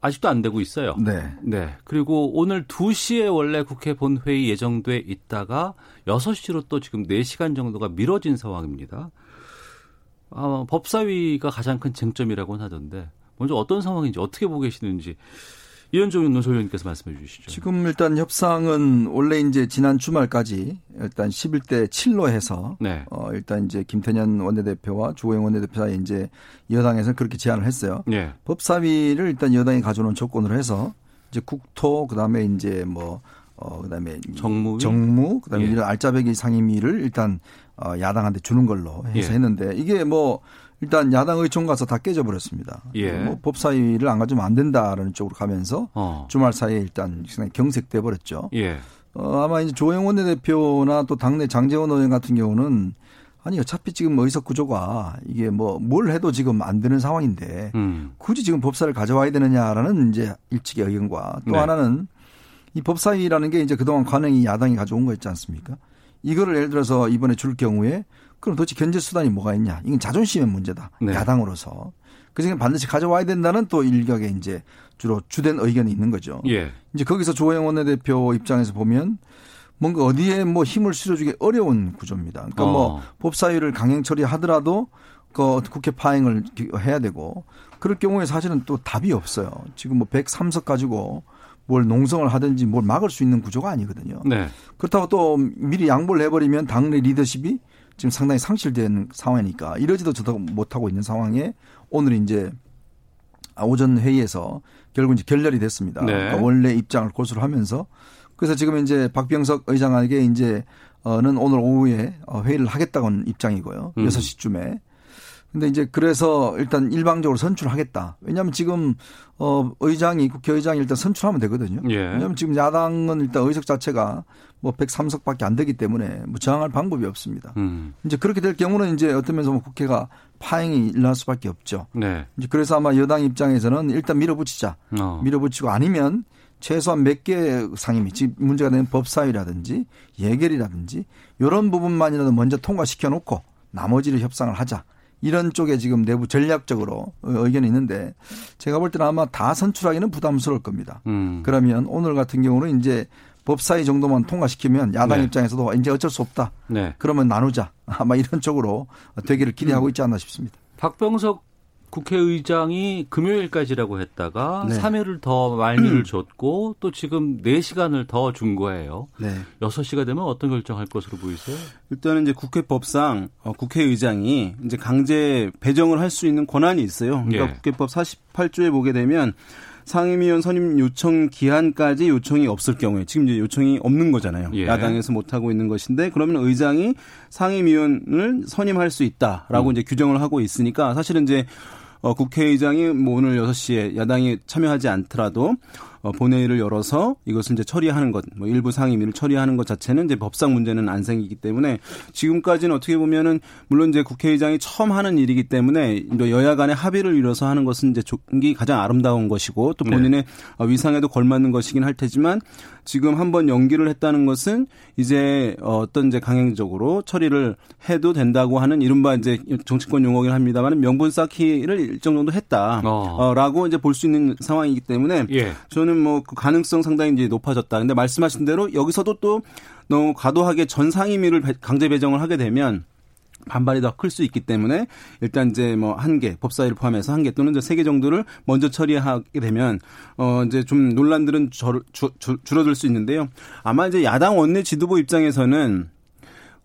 아직도 안 되고 있어요. 네. 네. 그리고 오늘 2시에 원래 국회 본회의 예정돼 있다가 6시로 또 지금 4시간 정도가 미뤄진 상황입니다. 아, 법사위가 가장 큰 쟁점이라고는 하던데 먼저 어떤 상황인지 어떻게 보고 계시는지 이현종 논설위원님께서 말씀해 주시죠. 지금 일단 협상은 원래 이제 지난 주말까지 일단 11대 7로 해서 네. 어 일단 이제 김태년 원내대표와 주호영 원내대표 사이 이제 여당에서 그렇게 제안을 했어요. 네. 법사위를 일단 여당이 가져오는 조건으로 해서 이제 국토 그다음에 이제 뭐 어, 그다음에 정무, 정무, 그다음에 예. 이런 알짜배기 상임위를 일단 어, 야당한테 주는 걸로 해서 예. 했는데 이게 뭐 일단 야당 의총 가서 다 깨져버렸습니다. 예. 뭐 법사위를 안 가지면 안 된다라는 쪽으로 가면서 어. 주말 사이에 일단 경색돼 버렸죠. 예. 어, 아마 이제 조영 원내대표나 또 당내 장재원 의원 같은 경우는 아니 어차피 지금 의석 구조가 이게 뭐 뭘 해도 지금 안 되는 상황인데 음. 굳이 지금 법사를 가져와야 되느냐라는 이제 일찍의 의견과 또 네. 하나는 이 법사위라는 게 이제 그동안 관행이 야당이 가져온 거 있지 않습니까? 이거를 예를 들어서 이번에 줄 경우에 그럼 도대체 견제 수단이 뭐가 있냐? 이건 자존심의 문제다. 네. 야당으로서. 그래서 반드시 가져와야 된다는 또 일각의 이제 주로 주된 의견이 있는 거죠. 예. 이제 거기서 조영 원내대표 입장에서 보면 뭔가 어디에 뭐 힘을 실어주기 어려운 구조입니다. 그러니까 어. 뭐 법사위를 강행 처리하더라도 그 국회 파행을 해야 되고 그럴 경우에 사실은 또 답이 없어요. 지금 뭐 103석 가지고 뭘 농성을 하든지 뭘 막을 수 있는 구조가 아니거든요. 네. 그렇다고 또 미리 양보를 해버리면 당내 리더십이 지금 상당히 상실된 상황이니까 이러지도 저도 못하고 있는 상황에 오늘 이제 오전 회의에서 결국 이제 결렬이 됐습니다. 네. 그러니까 원래 입장을 고수를 하면서 그래서 지금 이제 박병석 의장에게 이제 어는 오늘 오후에 어, 회의를 하겠다고는 입장이고요. 음. 6시쯤에. 근데 이제 그래서 일단 일방적으로 선출하겠다. 왜냐하면 지금 어 의장이 국회의장이 일단 선출하면 되거든요. 예. 왜냐하면 지금 야당은 일단 의석 자체가 뭐 103석밖에 안 되기 때문에 뭐 저항할 방법이 없습니다. 음. 이제 그렇게 될 경우는 이제 어떤 면에서 뭐 국회가 파행이 일어날 수밖에 없죠. 네. 이제 그래서 아마 여당 입장에서는 일단 밀어붙이자. 어. 밀어붙이고 아니면 최소한 몇 개 상임위, 즉 문제가 되는 법사위라든지 예결이라든지 이런 부분만이라도 먼저 통과시켜 놓고 나머지를 협상을 하자. 이런 쪽에 지금 내부 전략적으로 의견이 있는데 제가 볼 때는 아마 다 선출하기는 부담스러울 겁니다. 음. 그러면 오늘 같은 경우는 이제 법사위 정도만 통과시키면 야당 네. 입장에서도 이제 어쩔 수 없다. 네. 그러면 나누자. 아마 이런 쪽으로 되기를 기대하고 있지 않나 싶습니다. 박병석 국회의장이 금요일까지라고 했다가 네. 3일을 더 말미를 줬고 또 지금 4시간을 더 준 거예요. 네. 6시가 되면 어떤 결정할 것으로 보이세요? 일단은 이제 국회법상 어, 국회의장이 이제 강제 배정을 할 수 있는 권한이 있어요. 그러니까 예. 국회법 48조에 보게 되면 상임위원 선임 요청 기한까지 요청이 없을 경우에 지금 이제 요청이 없는 거잖아요. 예. 야당에서 못 하고 있는 것인데 그러면 의장이 상임위원을 선임할 수 있다라고 음. 이제 규정을 하고 있으니까 사실은 이제 어, 국회의장이 뭐 오늘 6시에 야당이 참여하지 않더라도 어, 본회의를 열어서 이것을 이제 처리하는 것, 뭐 일부 상임위를 처리하는 것 자체는 이제 법상 문제는 안 생기기 때문에 지금까지는 어떻게 보면은 물론 이제 국회의장이 처음 하는 일이기 때문에 이제 여야 간의 합의를 이뤄서 하는 것은 이제 족이 가장 아름다운 것이고 또 본인의 어, 위상에도 걸맞는 것이긴 할 테지만 지금 한번 연기를 했다는 것은 이제 어떤 이제 강행적으로 처리를 해도 된다고 하는 이른바 이제 정치권 용어긴 합니다만 명분 쌓기를 일정 정도 했다라고 이제 볼 수 있는 상황이기 때문에 예. 저는 뭐 그 가능성 상당히 이제 높아졌다. 근데 말씀하신 대로 여기서도 또 너무 과도하게 전 상임위를 배- 강제 배정을 하게 되면 반발이 더 클 수 있기 때문에 일단 이제 뭐 한 개, 법사위를 포함해서 한 개 또는 이제 세개 정도를 먼저 처리하게 되면 어 이제 좀 논란들은 줄, 줄, 줄, 줄어들 수 있는데요. 아마 이제 야당 원내 지도부 입장에서는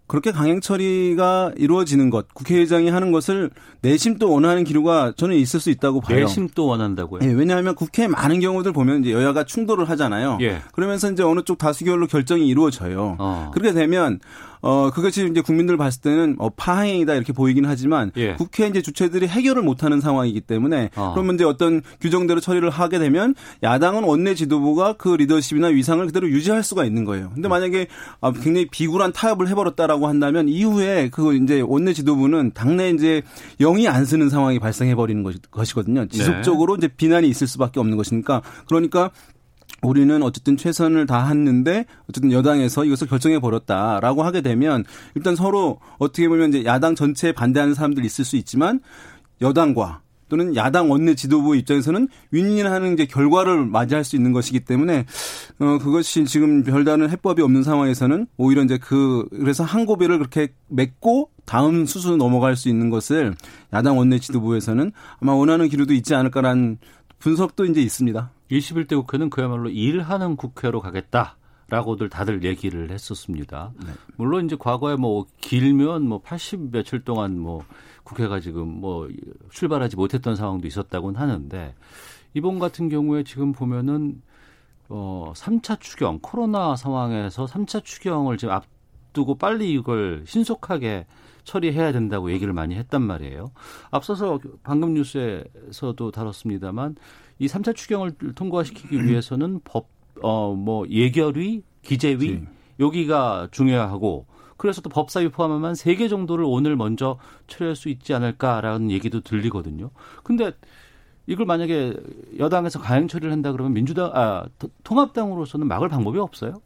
그렇게 강행 처리가 이루어지는 것, 국회의장이 하는 것을 내심 또 원하는 기류가 저는 있을 수 있다고 봐요. 내심 또 원한다고요? 예, 왜냐하면 국회 많은 경우들 보면 이제 여야가 충돌을 하잖아요. 예. 그러면서 이제 어느 쪽 다수결로 결정이 이루어져요. 어. 그렇게 되면 어 그것이 이제 국민들 봤을 때는 어 파행이다 이렇게 보이긴 하지만 예. 국회 이제 주체들이 해결을 못하는 상황이기 때문에 어. 그러면 이제 어떤 규정대로 처리를 하게 되면 야당은 원내 지도부가 그 리더십이나 위상을 그대로 유지할 수가 있는 거예요. 근데 만약에 아, 굉장히 비굴한 타협을 해버렸다라고 한다면 이후에 그 이제 원내 지도부는 당내 이제 영이 안 쓰는 상황이 발생해 버리는 것이거든요. 지속적으로 이제 비난이 있을 수밖에 없는 것이니까 그러니까 우리는 어쨌든 최선을 다했는데 어쨌든 여당에서 이것을 결정해 버렸다라고 하게 되면 일단 서로 어떻게 보면 이제 야당 전체에 반대하는 사람들이 있을 수 있지만 여당과 또는 야당 원내 지도부 입장에서는 윈윈하는 이제 결과를 맞이할 수 있는 것이기 때문에 어 그것이 지금 별다른 해법이 없는 상황에서는 오히려 이제 그 그래서 한 고비를 그렇게 맺고 다음 수순 넘어갈 수 있는 것을 야당 원내 지도부에서는 아마 원하는 기류도 있지 않을까라는 분석도 이제 있습니다. 21대 국회는 그야말로 일하는 국회로 가겠다. 라고들 다들 얘기를 했었습니다. 네. 물론 이제 과거에 뭐 길면 뭐 80 며칠 동안 뭐 국회가 지금 뭐 출발하지 못했던 상황도 있었다고는 하는데 이번 같은 경우에 지금 보면은 어 3차 추경 코로나 상황에서 3차 추경을 지금 앞두고 빨리 이걸 신속하게 처리해야 된다고 얘기를 많이 했단 말이에요. 앞서서 방금 뉴스에서도 다뤘습니다만 이 3차 추경을 통과시키기 위해서는 법, 어, 뭐, 예결위, 기재위, 네. 여기가 중요하고, 그래서 또 법사위 포함하면 3개 정도를 오늘 먼저 처리할 수 있지 않을까라는 얘기도 들리거든요. 근데 이걸 만약에 여당에서 가행 처리를 한다 그러면 민주당 아 통합당으로서는 막을 방법이 없어요?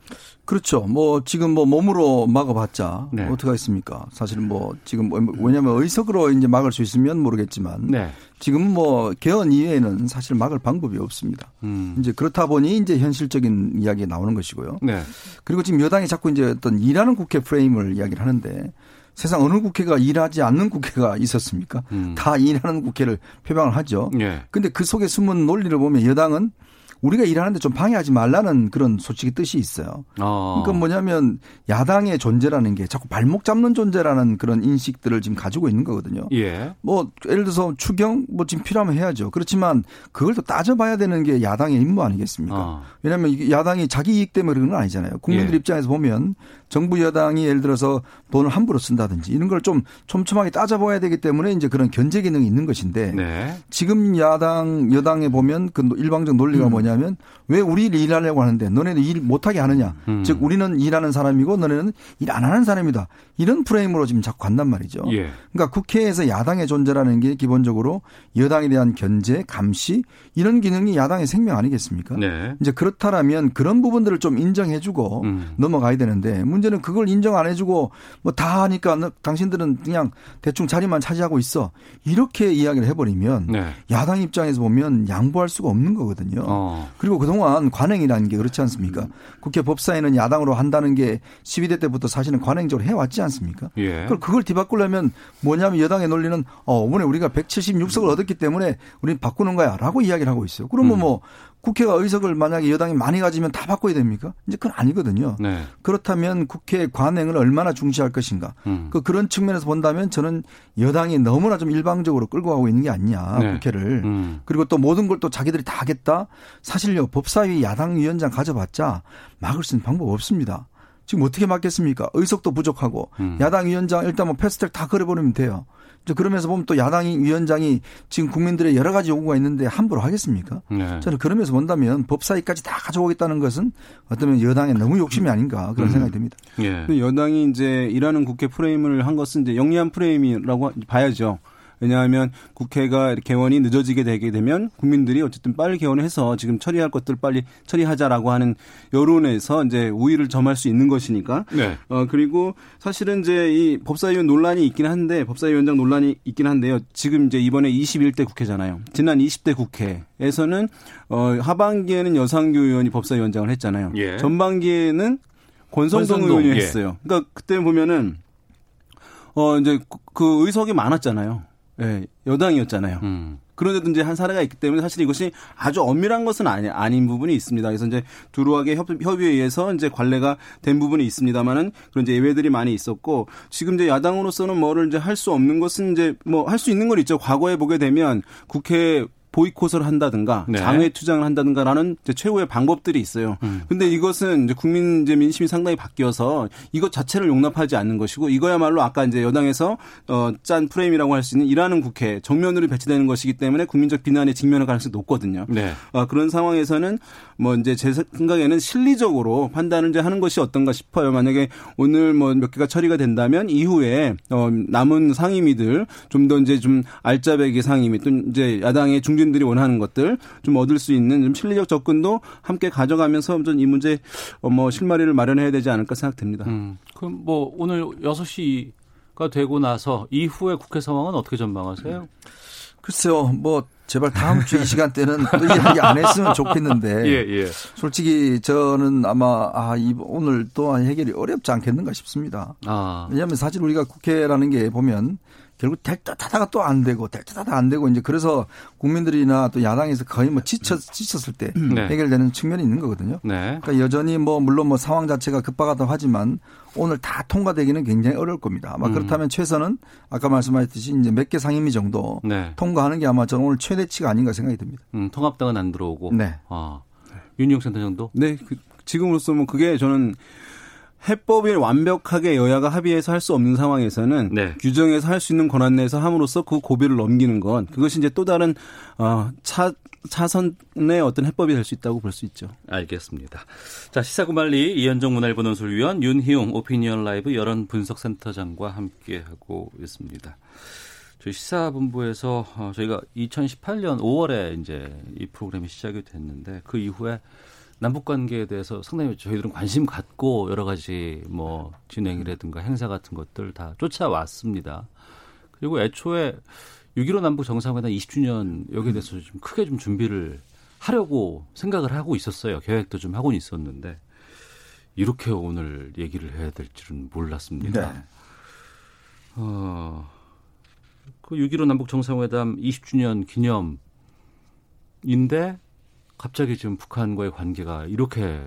그렇죠. 뭐 지금 뭐 몸으로 막아봤자 네. 어떻게 하겠습니까? 사실 뭐 지금 뭐 왜냐하면 의석으로 이제 막을 수 있으면 모르겠지만 네. 지금 뭐 개헌 이외에는 사실 막을 방법이 없습니다. 음. 이제 그렇다 보니 이제 현실적인 이야기가 나오는 것이고요. 네. 그리고 지금 여당이 자꾸 이제 어떤 일하는 국회 프레임을 이야기를 하는데 세상 어느 국회가 일하지 않는 국회가 있었습니까? 음. 다 일하는 국회를 표방을 하죠. 예. 근데 그 속에 숨은 논리를 보면 여당은 우리가 일하는데 좀 방해하지 말라는 그런 솔직히 뜻이 있어요. 어. 그러니까 뭐냐면 야당의 존재라는 게 자꾸 발목 잡는 존재라는 그런 인식들을 지금 가지고 있는 거거든요. 예. 뭐 예를 들어서 추경 뭐 지금 필요하면 해야죠. 그렇지만 그걸 또 따져봐야 되는 게 야당의 임무 아니겠습니까? 어. 왜냐하면 야당이 자기 이익 때문에 그런 건 아니잖아요. 국민들 예. 입장에서 보면 정부 여당이 예를 들어서 돈을 함부로 쓴다든지 이런 걸 좀 촘촘하게 따져봐야 되기 때문에 이제 그런 견제 기능이 있는 것인데 네. 지금 야당 여당에 보면 그 일방적 논리가 음. 뭐냐 면 왜 우리 일하려고 하는데 너네는 일 못하게 하느냐 음. 즉 우리는 일하는 사람이고 너네는 일 안 하는 사람이다 이런 프레임으로 지금 자꾸 간단 말이죠. 예. 그러니까 국회에서 야당의 존재라는 게 기본적으로 여당에 대한 견제 감시 이런 기능이 야당의 생명 아니겠습니까? 네. 이제 그렇다라면 그런 부분들을 좀 인정해주고 음. 넘어가야 되는데 문제는 그걸 인정 안 해주고 뭐 다 하니까 당신들은 그냥 대충 자리만 차지하고 있어. 이렇게 이야기를 해버리면 네. 야당 입장에서 보면 양보할 수가 없는 거거든요. 어. 그리고 그동안 관행이라는 게 그렇지 않습니까? 음. 국회 법사위는 야당으로 한다는 게 12대 때부터 사실은 관행적으로 해왔지 않습니까? 예. 그걸 뒤바꾸려면 뭐냐면 여당의 논리는 어, 이번에 우리가 176석을 얻었기 때문에 우리는 바꾸는 거야 라고 이야기를 하고 있어요. 그러면 음. 뭐 국회가 의석을 만약에 여당이 많이 가지면 다 바꿔야 됩니까? 이제 그건 아니거든요. 네. 그렇다면 국회 관행을 얼마나 중시할 것인가. 음. 그 그런 측면에서 본다면 저는 여당이 너무나 좀 일방적으로 끌고 가고 있는 게 아니냐 네. 국회를. 음. 그리고 또 모든 걸 또 자기들이 다 하겠다. 사실요 법사위 야당 위원장 가져봤자 막을 수 있는 방법 없습니다. 지금 어떻게 막겠습니까? 의석도 부족하고 음. 야당 위원장 일단 뭐 패스트트랙 다 걸어버리면 돼요. 그러면서 보면 또 야당이 위원장이 지금 국민들의 여러 가지 요구가 있는데 함부로 하겠습니까? 네. 저는 그러면서 본다면 법사위까지 다 가져오겠다는 것은 어쩌면 여당의 너무 욕심이 아닌가 그런 음. 생각이 듭니다. 예. 여당이 이제 일하는 국회 프레임을 한 것은 이제 영리한 프레임이라고 봐야죠. 왜냐하면 국회가 개원이 늦어지게 되게 되면 국민들이 어쨌든 빨리 개원해서 지금 처리할 것들 빨리 처리하자라고 하는 여론에서 이제 우위를 점할 수 있는 것이니까. 네. 어 그리고 사실은 이제 이 법사위원 논란이 있긴 한데 법사위원장 논란이 있긴 한데요. 지금 이제 이번에 21대 국회잖아요. 지난 20대 국회에서는 어 하반기에는 여상규 의원이 법사위원장을 했잖아요. 예. 전반기에는 권성동, 권성동 의원이 예. 했어요. 그러니까 그때 보면은 어 이제 그 의석이 많았잖아요. 예, 여당이었잖아요. 음. 그런데도 이제 한 사례가 있기 때문에 사실 이것이 아주 엄밀한 것은 아니, 아닌 부분이 있습니다. 그래서 이제 두루하게 협, 협의에 의해서 이제 관례가 된 부분이 있습니다만은 그런 이제 예외들이 많이 있었고 지금 이제 야당으로서는 뭐를 이제 할 수 없는 것은 이제 뭐 할 수 있는 건 있죠. 과거에 보게 되면 국회 보이콧을 한다든가 네. 장외 투쟁을 한다든가라는 최후의 방법들이 있어요. 음. 근데 이것은 이제 국민 이제 민심이 상당히 바뀌어서 이것 자체를 용납하지 않는 것이고 이거야말로 아까 이제 여당에서 어 짠 프레임이라고 할 수 있는 일하는 국회 정면으로 배치되는 것이기 때문에 국민적 비난에 직면할 가능성이 높거든요. 네. 어, 그런 상황에서는 뭐 이제 제 생각에는 실리적으로 판단을 이제 하는 것이 어떤가 싶어요. 만약에 오늘 뭐 몇 개가 처리가 된다면 이후에 어 남은 상임위들 좀 더 이제 좀 알짜배기 상임위 또 이제 야당의 중진 국민들이 원하는 것들 좀 얻을 수 있는 좀 실리적 접근도 함께 가져가면서 좀 이 문제 어, 뭐 실마리를 마련해야 되지 않을까 생각됩니다. 음, 그럼 뭐 오늘 6시가 되고 나서 이후에 국회 상황은 어떻게 전망하세요? 글쎄요, 뭐 제발 다음 주 이 시간대는 또 이야기 안 했으면 좋겠는데. 예, 예. 솔직히 저는 아마 아, 이 오늘 또한 해결이 어렵지 않겠는가 싶습니다. 아. 왜냐하면 사실 우리가 국회라는 게 보면 결국 될 듯하다가 또 안 되고 될 듯하다 안 되고 이제 그래서 국민들이나 또 야당에서 거의 뭐 지쳐 지쳤을 때 네. 해결되는 측면이 있는 거거든요. 네. 그러니까 여전히 뭐 물론 뭐 상황 자체가 급박하다 하지만 오늘 다 통과되기는 굉장히 어려울 겁니다. 아마 음. 그렇다면 최선은 아까 말씀하셨듯이 이제 몇 개 상임위 정도 네. 통과하는 게 아마 저는 오늘 최대치가 아닌가 생각이 듭니다. 음, 통합당은 안 들어오고. 네. 아. 윤희용 센터장도? 네, 그, 지금으로서 뭐 그게 저는 해법이 완벽하게 여야가 합의해서 할 수 없는 상황에서는 네. 규정에서 할 수 있는 권한 내에서 함으로써 그 고비를 넘기는 건 그것이 이제 또 다른 어, 차 차선의 어떤 해법이 될 수 있다고 볼 수 있죠. 알겠습니다. 자, 시사구말리 이현정 문화일보 논술위원 윤희용 오피니언 라이브 여론 분석센터장과 함께 하고 있습니다. 저희 시사본부에서 어, 저희가 2018년 5월에 이제 이 프로그램이 시작이 됐는데 그 이후에 남북 관계에 대해서 상당히 저희들은 관심 갖고 여러 가지 뭐 진행이라든가 행사 같은 것들 다 쫓아왔습니다. 그리고 애초에 6.15 남북 정상회담 20주년 여기에 대해서 좀 크게 좀 준비를 하려고 생각을 하고 있었어요. 계획도 좀 하고 있었는데 이렇게 오늘 얘기를 해야 될 줄은 몰랐습니다. 네. 어, 그 6.15 남북 정상회담 20주년 기념인데 갑자기 지금 북한과의 관계가 이렇게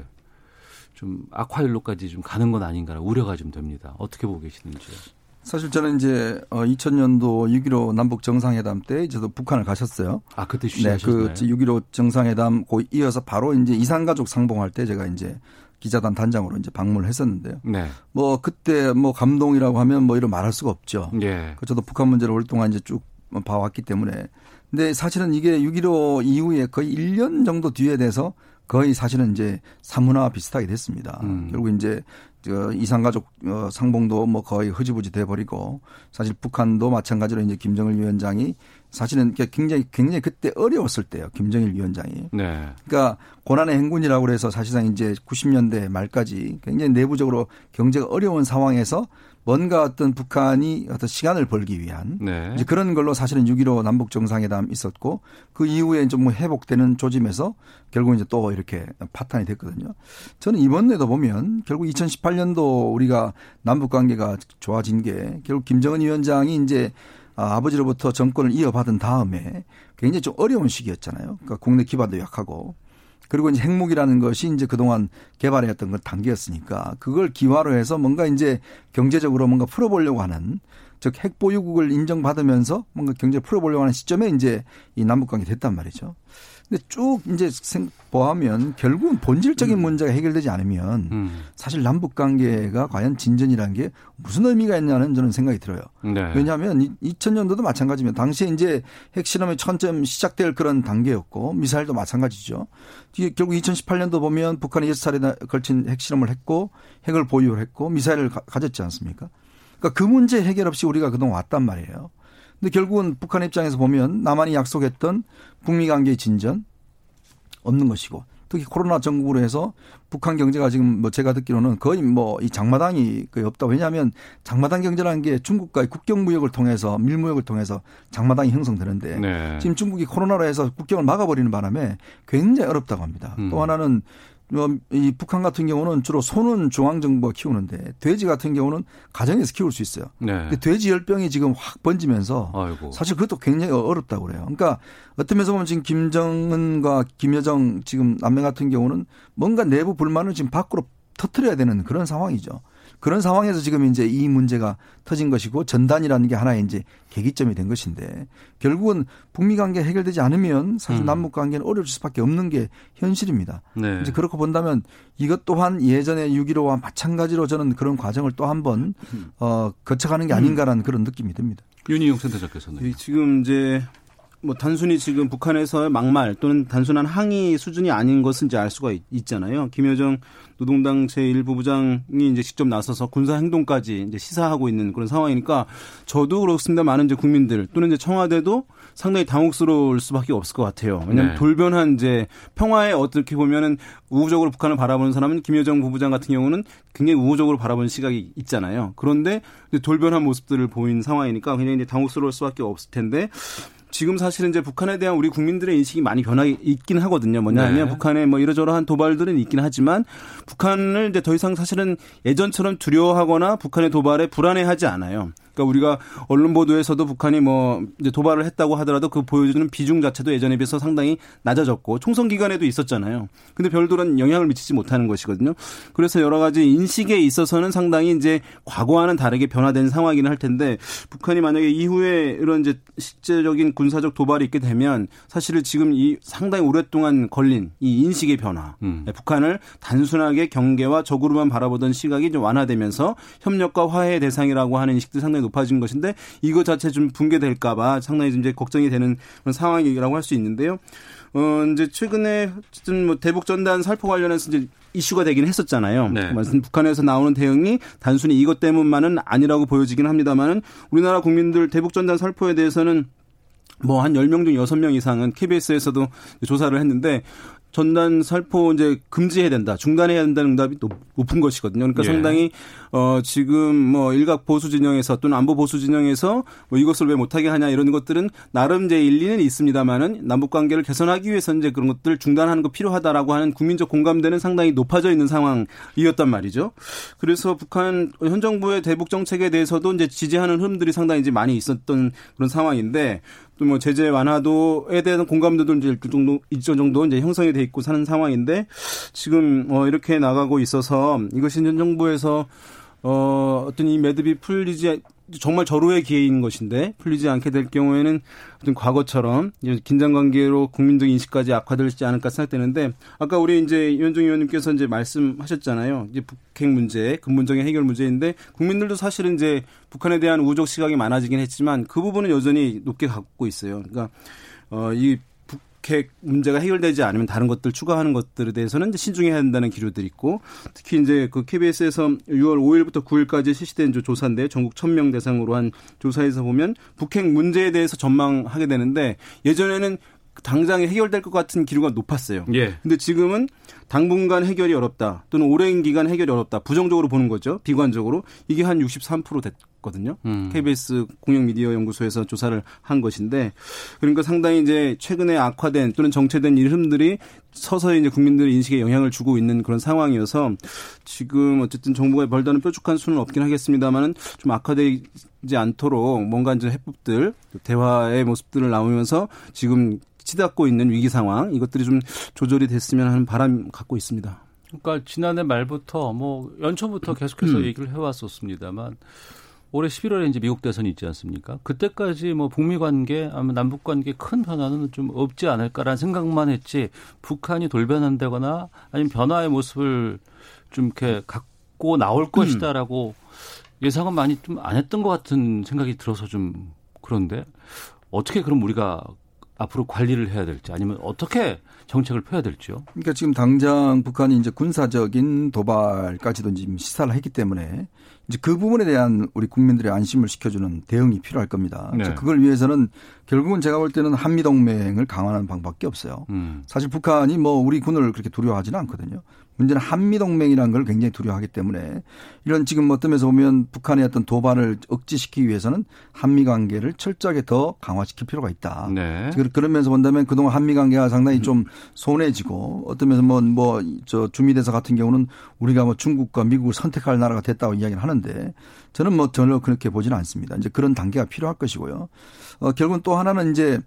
좀 악화일로까지 좀 가는 건 아닌가 우려가 좀 됩니다. 어떻게 보고 계시는지요? 사실 저는 이제 2000년도 6.15 남북 정상회담 때 저도 북한을 가셨어요. 아 그때 네, 취재하셨나요? 그6.15 정상회담 고 이어서 바로 이제 이산가족 상봉할 때 제가 이제 기자단 단장으로 이제 방문을 했었는데요. 네. 뭐 그때 뭐 감동이라고 하면 뭐 이런 말할 수가 없죠. 예. 그 저도 북한 문제를 오랫동안 이제 쭉 봐왔기 때문에. 근데 사실은 이게 6.15 이후에 거의 1년 정도 뒤에 돼서 거의 사실은 이제 사문화와 비슷하게 됐습니다. 음. 결국 이제 저 이산가족 어, 상봉도 뭐 거의 흐지부지 돼버리고 사실 북한도 마찬가지로 이제 김정일 위원장이 사실은 굉장히 굉장히 그때 어려웠을 때요. 김정일 위원장이. 네. 그러니까 고난의 행군이라고 그래서 사실상 이제 90년대 말까지 굉장히 내부적으로 경제가 어려운 상황에서 뭔가 어떤 북한이 어떤 시간을 벌기 위한 네. 이제 그런 걸로 사실은 6.15 남북 정상회담 있었고 그 이후에 좀 뭐 회복되는 조짐에서 결국 이제 또 이렇게 파탄이 됐거든요. 저는 이번에도 보면 결국 2018년도 우리가 남북 관계가 좋아진 게 결국 김정은 위원장이 이제 아, 아버지로부터 정권을 이어받은 다음에 굉장히 좀 어려운 시기였잖아요. 그러니까 국내 기반도 약하고 그리고 이제 핵무기라는 것이 이제 그동안 개발해왔던 건 단계였으니까 그걸 기화로 해서 뭔가 이제 경제적으로 뭔가 풀어보려고 하는 즉 핵 보유국을 인정받으면서 뭔가 경제를 풀어보려고 하는 시점에 이제 이 남북관계 됐단 말이죠. 근데 쭉 이제 생, 보하면 결국은 본질적인 음. 문제가 해결되지 않으면 사실 남북 관계가 과연 진전이라는 게 무슨 의미가 있냐는 저는 생각이 들어요. 네. 왜냐하면 2000년도도 마찬가지면 당시에 이제 핵실험이 천점 시작될 그런 단계였고 미사일도 마찬가지죠. 결국 2018년도 보면 북한이 여섯 차례 걸친 핵실험을 했고 핵을 보유를 했고 미사일을 가, 가졌지 않습니까? 그러니까 그 문제 해결 없이 우리가 그동안 왔단 말이에요. 근데 결국은 북한 입장에서 보면 남한이 약속했던 북미 관계의 진전 없는 것이고 특히 코로나 전국으로 해서 북한 경제가 지금 뭐 제가 듣기로는 거의 뭐 이 장마당이 거의 없다. 왜냐하면 장마당 경제라는 게 중국과의 국경 무역을 통해서 밀무역을 통해서 장마당이 형성되는데 네. 지금 중국이 코로나로 해서 국경을 막아버리는 바람에 굉장히 어렵다고 합니다. 음. 또 하나는 뭐 이 북한 같은 경우는 주로 소는 중앙정부가 키우는데 돼지 같은 경우는 가정에서 키울 수 있어요. 네. 근데 돼지 열병이 지금 확 번지면서 아이고. 사실 그것도 굉장히 어렵다고 그래요. 그러니까 어떤 면에서 보면 지금 김정은과 김여정 지금 남매 같은 경우는 뭔가 내부 불만을 지금 밖으로 터트려야 되는 그런 상황이죠. 그런 상황에서 지금 이제 이 문제가 터진 것이고 전단이라는 게 하나의 이제 계기점이 된 것인데 결국은 북미 관계 해결되지 않으면 사실 음. 남북 관계는 어려질 수밖에 없는 게 현실입니다. 네. 이제 그렇고 본다면 이것 또한 예전에 6.15와 마찬가지로 저는 그런 과정을 또 한번 어, 거쳐가는 게 아닌가라는 그런 느낌이 듭니다. 윤희용 센터장께서는 이 지금 이제 뭐 단순히 지금 북한에서의 막말 또는 단순한 항의 수준이 아닌 것은 이제 알 수가 있, 잖아요 김여정 노동당 제1부부장이 이제 직접 나서서 군사 행동까지 이제 시사하고 있는 그런 상황이니까 저도 그렇습니다. 많은 이제 국민들 또는 이제 청와대도 상당히 당혹스러울 수밖에 없을 것 같아요. 왜냐하면 네. 돌변한 이제 평화에 어떻게 보면은 우호적으로 북한을 바라보는 사람은 김여정 부부장 같은 경우는 굉장히 우호적으로 바라보는 시각이 있잖아요. 그런데 돌변한 모습들을 보인 상황이니까 굉장히 이제 당혹스러울 수밖에 없을 텐데 지금 사실은 이제 북한에 대한 우리 국민들의 인식이 많이 변하기 있긴 하거든요. 뭐냐면 네. 북한에 뭐 이러저러한 도발들은 있긴 하지만 북한을 이제 더 이상 사실은 예전처럼 두려워하거나 북한의 도발에 불안해하지 않아요. 그러니까 우리가 언론 보도에서도 북한이 뭐 이제 도발을 했다고 하더라도 그 보여주는 비중 자체도 예전에 비해서 상당히 낮아졌고 총선 기간에도 있었잖아요. 근데 별도란 영향을 미치지 못하는 것이거든요. 그래서 여러 가지 인식에 있어서는 상당히 이제 과거와는 다르게 변화된 상황이긴 할 텐데 북한이 만약에 이후에 이런 이제 실제적인 군사적 도발이 있게 되면 사실은 지금 이 상당히 오랫동안 걸린 이 인식의 변화, 음. 네, 북한을 단순하게 경계와 적으로만 바라보던 시각이 좀 완화되면서 협력과 화해의 대상이라고 하는 인식도 상당히 높아진 것인데 이것 자체 좀 붕괴될까봐 상당히 이제 걱정이 되는 그런 상황이라고 할 수 있는데요. 어, 이제 최근에 어쨌든 뭐 대북 전단 살포 관련해서 이제 이슈가 되긴 했었잖아요. 네. 말씀 북한에서 나오는 대응이 단순히 이것 때문만은 아니라고 보여지긴 합니다만은 우리나라 국민들 대북 전단 살포에 대해서는 뭐 한 10명 중 6명 이상은 KBS에서도 조사를 했는데 전단 살포 이제 금지해야 된다, 중단해야 된다는 응답이 높은 것이거든요. 그러니까 예. 상당히 어 지금 뭐 일각 보수 진영에서 또는 안보 보수 진영에서 뭐 이것을 왜 못하게 하냐 이런 것들은 나름 제 일리는 있습니다만은 남북 관계를 개선하기 위해서 이제 그런 것들 중단하는 거 필요하다라고 하는 국민적 공감대는 상당히 높아져 있는 상황이었단 말이죠. 그래서 북한 현 정부의 대북 정책에 대해서도 이제 지지하는 흐름들이 상당히 이제 많이 있었던 그런 상황인데 또 뭐 제재 완화도에 대한 공감도도 이제 일정 정도 일정 정도 이제 형성이 돼 있고 사는 상황인데 지금 어 이렇게 나가고 있어서 이것이 현 정부에서 어 어떤 이 매듭이 풀리지 정말 절호의 기회인 것인데 풀리지 않게 될 경우에는 어떤 과거처럼 긴장 관계로 국민적 인식까지 악화되지 않을까 생각되는데 아까 우리 이제 이현종 의원님께서 이제 말씀하셨잖아요. 이제 북핵 문제 근본적인 해결 문제인데 국민들도 사실은 이제 북한에 대한 우적 시각이 많아지긴 했지만 그 부분은 여전히 높게 갖고 있어요. 그러니까 어 이 북핵 문제가 해결되지 않으면 다른 것들 추가하는 것들에 대해서는 신중해야 한다는 기류들이 있고 특히 이제 그 KBS에서 6월 5일부터 9일까지 실시된 조사인데 전국 1000명 대상으로 한 조사에서 보면 북핵 문제에 대해서 전망하게 되는데 예전에는 당장에 해결될 것 같은 기류가 높았어요. 예. 근데 지금은 당분간 해결이 어렵다 또는 오랜 기간 해결이 어렵다 부정적으로 보는 거죠. 비관적으로 이게 한 63%됐 거든요. 음. KBS 공영미디어 연구소에서 조사를 한 것인데 그러니까 상당히 이제 최근에 악화된 또는 정체된 이름들이 서서히 이제 국민들의 인식에 영향을 주고 있는 그런 상황이어서 지금 어쨌든 정부가 별다른 뾰족한 수는 없긴 하겠습니다만은 좀 악화되지 않도록 뭔가 이제 해법들 대화의 모습들을 나오면서 지금 치닫고 있는 위기 상황 이것들이 좀 조절이 됐으면 하는 바람 갖고 있습니다. 그러니까 지난해 말부터 뭐 연초부터 계속해서 음. 얘기를 해왔었습니다만 올해 11월에 이제 미국 대선이 있지 않습니까? 그때까지 뭐 북미 관계 아니면 남북 관계 큰 변화는 좀 없지 않을까라는 생각만 했지 북한이 돌변한다거나 아니면 변화의 모습을 좀 이렇게 갖고 나올 음. 것이다라고 예상은 많이 좀 안 했던 것 같은 생각이 들어서 좀 그런데 어떻게 그럼 우리가 앞으로 관리를 해야 될지 아니면 어떻게 정책을 펴야 될지요? 그러니까 지금 당장 북한이 이제 군사적인 도발까지도 지금 시사를 했기 때문에 이제 그 부분에 대한 우리 국민들의 안심을 시켜주는 대응이 필요할 겁니다. 네. 그걸 위해서는 결국은 제가 볼 때는 한미 동맹을 강화하는 방법밖에 없어요. 음. 사실 북한이 뭐 우리 군을 그렇게 두려워하지는 않거든요. 문제는 한미동맹이라는 걸 굉장히 두려워하기 때문에 이런 지금 뭐 어떤 면에서 보면 북한의 어떤 도발을 억제시키기 위해서는 한미 관계를 철저하게 더 강화시킬 필요가 있다. 네. 그런 면에서 본다면 그동안 한미 관계가 상당히 좀 손해지고 어떤 면에서 뭐 뭐 저 주미대사 같은 경우는 우리가 뭐 중국과 미국을 선택할 나라가 됐다고 이야기를 하는데 저는 뭐 전혀 그렇게 보지는 않습니다. 이제 그런 단계가 필요할 것이고요. 어 결국은 또 하나는 이제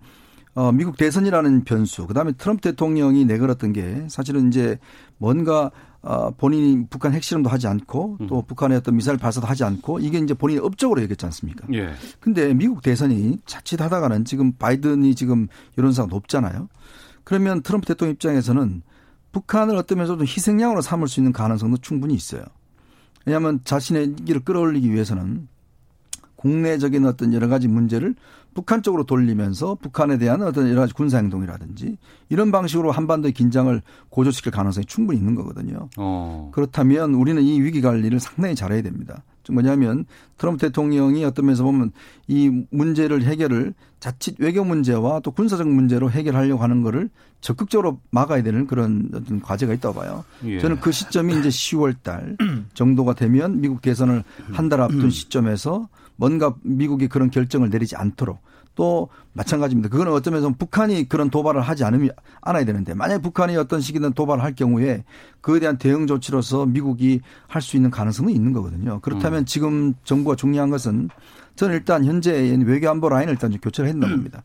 어, 미국 대선이라는 변수, 그 다음에 트럼프 대통령이 내걸었던 게 사실은 이제 뭔가 어, 본인이 북한 핵실험도 하지 않고 또 음. 북한의 어떤 미사일 발사도 하지 않고 이게 이제 본인이 업적으로 얘기했지 않습니까? 예. 근데 미국 대선이 자칫 하다가는 지금 바이든이 지금 여론사가 높잖아요. 그러면 트럼프 대통령 입장에서는 북한을 어떤 면에서 좀 희생양으로 삼을 수 있는 가능성도 충분히 있어요. 왜냐하면 자신의 이기를 끌어올리기 위해서는 국내적인 어떤 여러 가지 문제를 북한 쪽으로 돌리면서 북한에 대한 어떤 여러 가지 군사 행동이라든지 이런 방식으로 한반도의 긴장을 고조시킬 가능성이 충분히 있는 거거든요. 어. 그렇다면 우리는 이 위기 관리를 상당히 잘해야 됩니다. 뭐냐면 트럼프 대통령이 어떤 면에서 보면 이 문제를 해결을 자칫 외교 문제와 또 군사적 문제로 해결하려고 하는 거를 적극적으로 막아야 되는 그런 어떤 과제가 있다고 봐요. 예. 저는 그 시점이 이제 10월 달 정도가 되면 미국 대선을 한 달 앞둔 시점에서 뭔가 미국이 그런 결정을 내리지 않도록 또 마찬가지입니다. 그거는 어쩌면 북한이 그런 도발을 하지 않으면 않아야 되는데 만약 북한이 어떤 시기든 도발을 할 경우에 그에 대한 대응 조치로서 미국이 할 수 있는 가능성은 있는 거거든요. 그렇다면 음. 지금 정부가 중요한 것은 저는 일단 현재 외교 안보 라인을 일단 좀 교체를 했나 봅니다.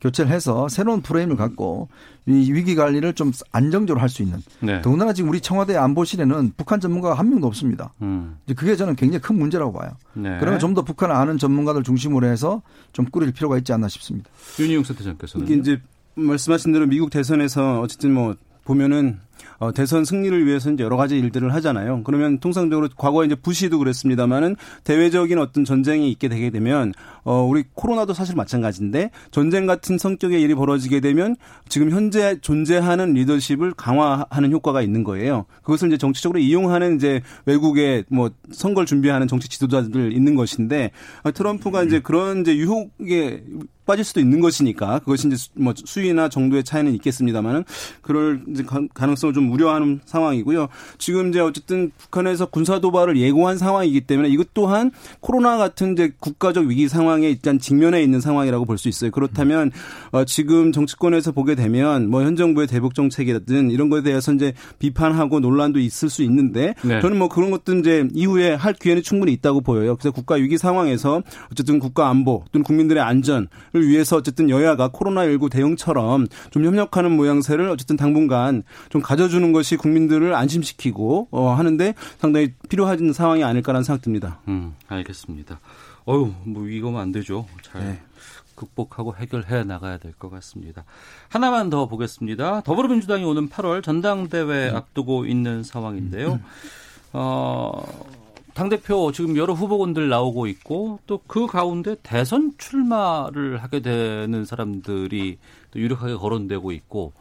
교체를 해서 새로운 프레임을 갖고 이 위기 관리를 좀 안정적으로 할 수 있는. 네. 더군다나 지금 우리 청와대 안보실에는 북한 전문가가 한 명도 없습니다. 음. 그게 저는 굉장히 큰 문제라고 봐요. 네. 그러면 좀 더 북한을 아는 전문가들 중심으로 해서 좀 꾸릴 필요가 있지 않나 싶습니다. 윤희용 센터장께서는 이게 이제 말씀하신 대로 미국 대선에서 어쨌든 뭐 보면은 어, 대선 승리를 위해서 이제 여러 가지 일들을 하잖아요. 그러면 통상적으로 과거에 이제 부시도 그랬습니다만은 대외적인 어떤 전쟁이 있게 되게 되면 어, 우리 코로나도 사실 마찬가지인데 전쟁 같은 성격의 일이 벌어지게 되면 지금 현재 존재하는 리더십을 강화하는 효과가 있는 거예요. 그것을 이제 정치적으로 이용하는 이제 외국의 뭐 선거를 준비하는 정치 지도자들 있는 것인데 어, 트럼프가 이제 그런 이제 유혹에 빠질 수도 있는 것이니까 그것이 이제 뭐 수위나 정도의 차이는 있겠습니다만은 그럴 가능성을 좀 우려하는 상황이고요. 지금 이제 어쨌든 북한에서 군사 도발을 예고한 상황이기 때문에 이것 또한 코로나 같은 이제 국가적 위기 상황에 일단 직면해 있는 상황이라고 볼 수 있어요. 그렇다면 어 지금 정치권에서 보게 되면 뭐 현 정부의 대북 정책이라든 이런 것에 대해서 이제 비판하고 논란도 있을 수 있는데 네. 저는 뭐 그런 것도 이제 이후에 할 기회는 충분히 있다고 보여요. 그래서 국가 위기 상황에서 어쨌든 국가 안보 또는 국민들의 안전을 위해서 어쨌든 여야가 코로나19 대응처럼 좀 협력하는 모양새를 어쨌든 당분간 좀 가져 주는 것이 국민들을 안심시키고 어, 하는데 상당히 필요한 상황이 아닐까라는 생각 듭니다. 음, 알겠습니다. 어유, 뭐 이거면 안 되죠. 잘 네. 극복하고 해결해 나가야 될 것 같습니다. 하나만 더 보겠습니다. 더불어민주당이 오는 8월 전당대회 음. 앞두고 있는 상황인데요. 음. 어, 당대표 지금 여러 후보군들 나오고 있고 또 그 가운데 대선 출마를 하게 되는 사람들이 또 유력하게 거론되고 있고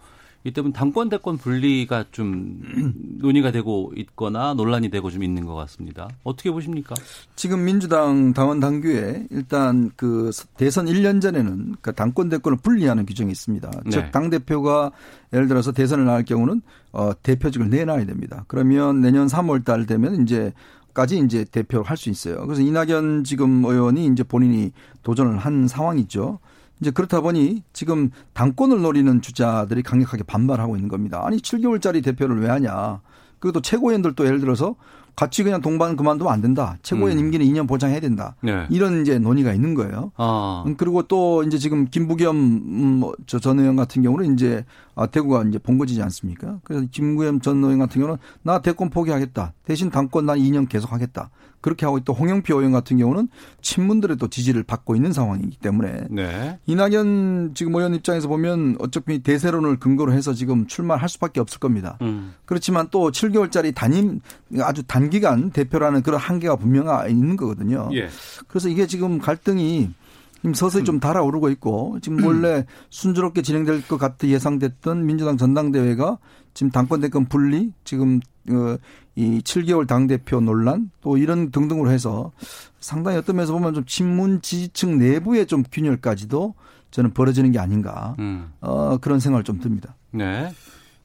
이 때문에 당권 대권 분리가 좀 논의가 되고 있거나 논란이 되고 좀 있는 것 같습니다. 어떻게 보십니까? 지금 민주당 당원 당규에 일단 그 대선 1년 전에는 그 당권 대권을 분리하는 규정이 있습니다. 네. 즉당 대표가 예를 들어서 대선을 나갈 경우는 어 대표직을 내놔야 됩니다. 그러면 내년 3월 달 되면 이제 까지 이제 대표를 할 수 있어요. 그래서 이낙연 지금 의원이 이제 본인이 도전을 한 상황이죠. 이제 그렇다 보니 지금 당권을 노리는 주자들이 강력하게 반발하고 있는 겁니다. 아니 7개월짜리 대표를 왜 하냐. 그리고 또 최고위원들도 예를 들어서 같이 그냥 동반 그만두면 안 된다. 최고위원 음. 임기는 2년 보장해야 된다. 네. 이런 이제 논의가 있는 거예요. 아. 음, 그리고 또 이제 지금 김부겸 음, 뭐 저전 의원 같은 경우는 이제 아, 대구가 이제 본거지지 않습니까? 그래서 김부겸 전 의원 같은 경우는 나 대권 포기하겠다. 대신 당권 난 2년 계속 하겠다. 그렇게 하고 또 홍영표 의원 같은 경우는 친문들의 또 지지를 받고 있는 상황이기 때문에 네. 이낙연 지금 의원 입장에서 보면 어차피 대세론을 근거로 해서 지금 출마할 수밖에 없을 겁니다. 음. 그렇지만 또 7개월짜리 단임 아주 단 기간 대표라는 그런 한계가 분명히 있는 거거든요. 예. 그래서 이게 지금 갈등이 지금 서서히 좀 달아오르고 있고 지금 원래 순조롭게 진행될 것 같아 예상됐던 민주당 전당대회가 지금 당권 대권 분리 지금 어, 이 7개월 당대표 논란 또 이런 등등으로 해서 상당히 어떤 면에서 보면 좀 친문 지지층 내부의 좀 균열까지도 저는 벌어지는 게 아닌가 음. 어, 그런 생각을 좀 듭니다. 네.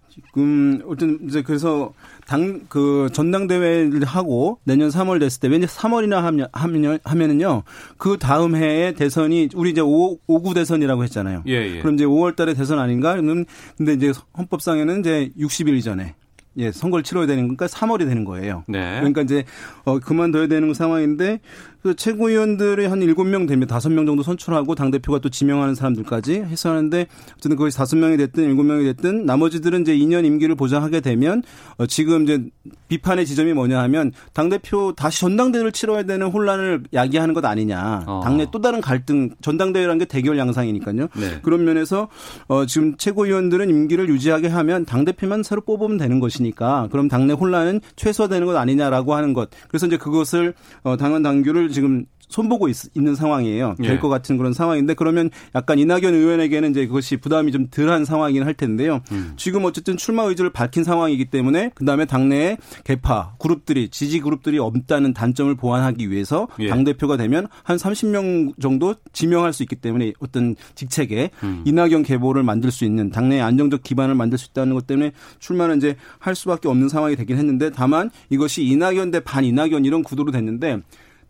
지금 어쨌든 이제 그래서 당 그 전당대회를 하고 내년 3월 됐을 때 왠지 3월이나 하면 하면 하면은요 그 다음 해에 대선이 우리 이제 5, 5구 대선이라고 했잖아요. 예, 예. 그럼 이제 5월 달에 대선 아닌가? 근데 이제 헌법상에는 이제 60일 전에 예, 선거를 치러야 되는 거니까 3월이 되는 거예요. 네. 그러니까 이제 어 그만둬야 되는 상황인데 그 최고위원들이 한 7명 되면 5명 정도 선출하고 당대표가 또 지명하는 사람들까지 해서 하는데 어쨌든 거기 5명이 됐든 7명이 됐든 나머지들은 이제 2년 임기를 보장하게 되면 어 지금 이제 비판의 지점이 뭐냐 하면 당대표 다시 전당대회를 치러야 되는 혼란을 야기하는 것 아니냐. 어. 당내 또 다른 갈등 전당대회라는 게 대결 양상이니까요. 네. 그런 면에서 어 지금 최고위원들은 임기를 유지하게 하면 당대표만 새로 뽑으면 되는 것이니까 그럼 당내 혼란은 최소화되는 것 아니냐라고 하는 것. 그래서 이제 그것을 어 당원 당규를 지금 손보고 있, 는 상황이에요. 예. 될것 같은 그런 상황인데 그러면 약간 이낙연 의원에게는 이제 그것이 부담이 좀 덜한 상황이긴 할 텐데요. 음. 지금 어쨌든 출마 의지를 밝힌 상황이기 때문에 그다음에 당내에 개파 그룹들이 지지 그룹들이 없다는 단점을 보완하기 위해서 예. 당 대표가 되면 한 30명 정도 지명할 수 있기 때문에 어떤 직책에 음. 이낙연 계보를 만들 수 있는 당내의 안정적 기반을 만들 수 있다는 것 때문에 출마는 이제 할 수밖에 없는 상황이 되긴 했는데 다만 이것이 이낙연 대 반 이낙연 이런 구도로 됐는데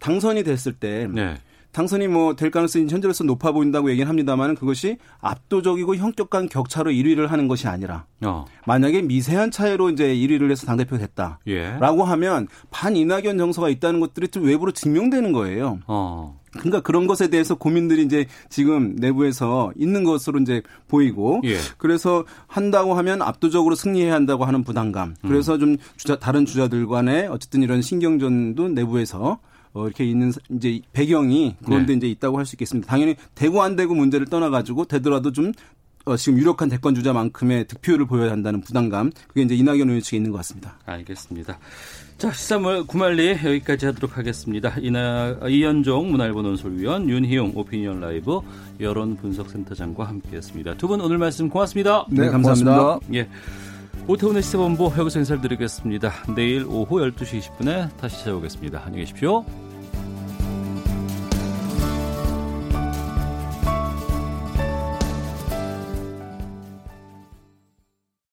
당선이 됐을 때 네. 당선이 뭐 될 가능성이 현재로서 높아 보인다고 얘기는 합니다만 그것이 압도적이고 형격한 격차로 1위를 하는 것이 아니라 어. 만약에 미세한 차이로 이제 1위를 해서 당대표가 됐다. 예. 라고 하면 반 이낙연 정서가 있다는 것들이 좀 외부로 증명되는 거예요. 어. 그러니까 그런 것에 대해서 고민들이 이제 지금 내부에서 있는 것으로 이제 보이고 예. 그래서 한다고 하면 압도적으로 승리해야 한다고 하는 부담감. 그래서 좀 주자 다른 주자들 간에 어쨌든 이런 신경전도 내부에서 어, 이렇게 있는 이제 배경이 그런데 네. 이제 있다고 할 수 있겠습니다. 당연히 되고 안 되고 문제를 떠나가지고 되더라도 좀 어, 지금 유력한 대권 주자만큼의 득표율을 보여야 한다는 부담감 그게 이제 이낙연 의원 측에 있는 것 같습니다. 알겠습니다. 자, 시사물 구말리 여기까지 하도록 하겠습니다. 이나, 이현종 문화일보 논설위원, 윤희용 오피니언 라이브 여론 분석센터장과 함께했습니다. 두 분 오늘 말씀 고맙습니다. 네, 감사합니다. 예. 오태훈의 시사본부 여기서 인사를 드리겠습니다. 내일 오후 12시 20분에 다시 찾아오겠습니다. 안녕히 계십시오.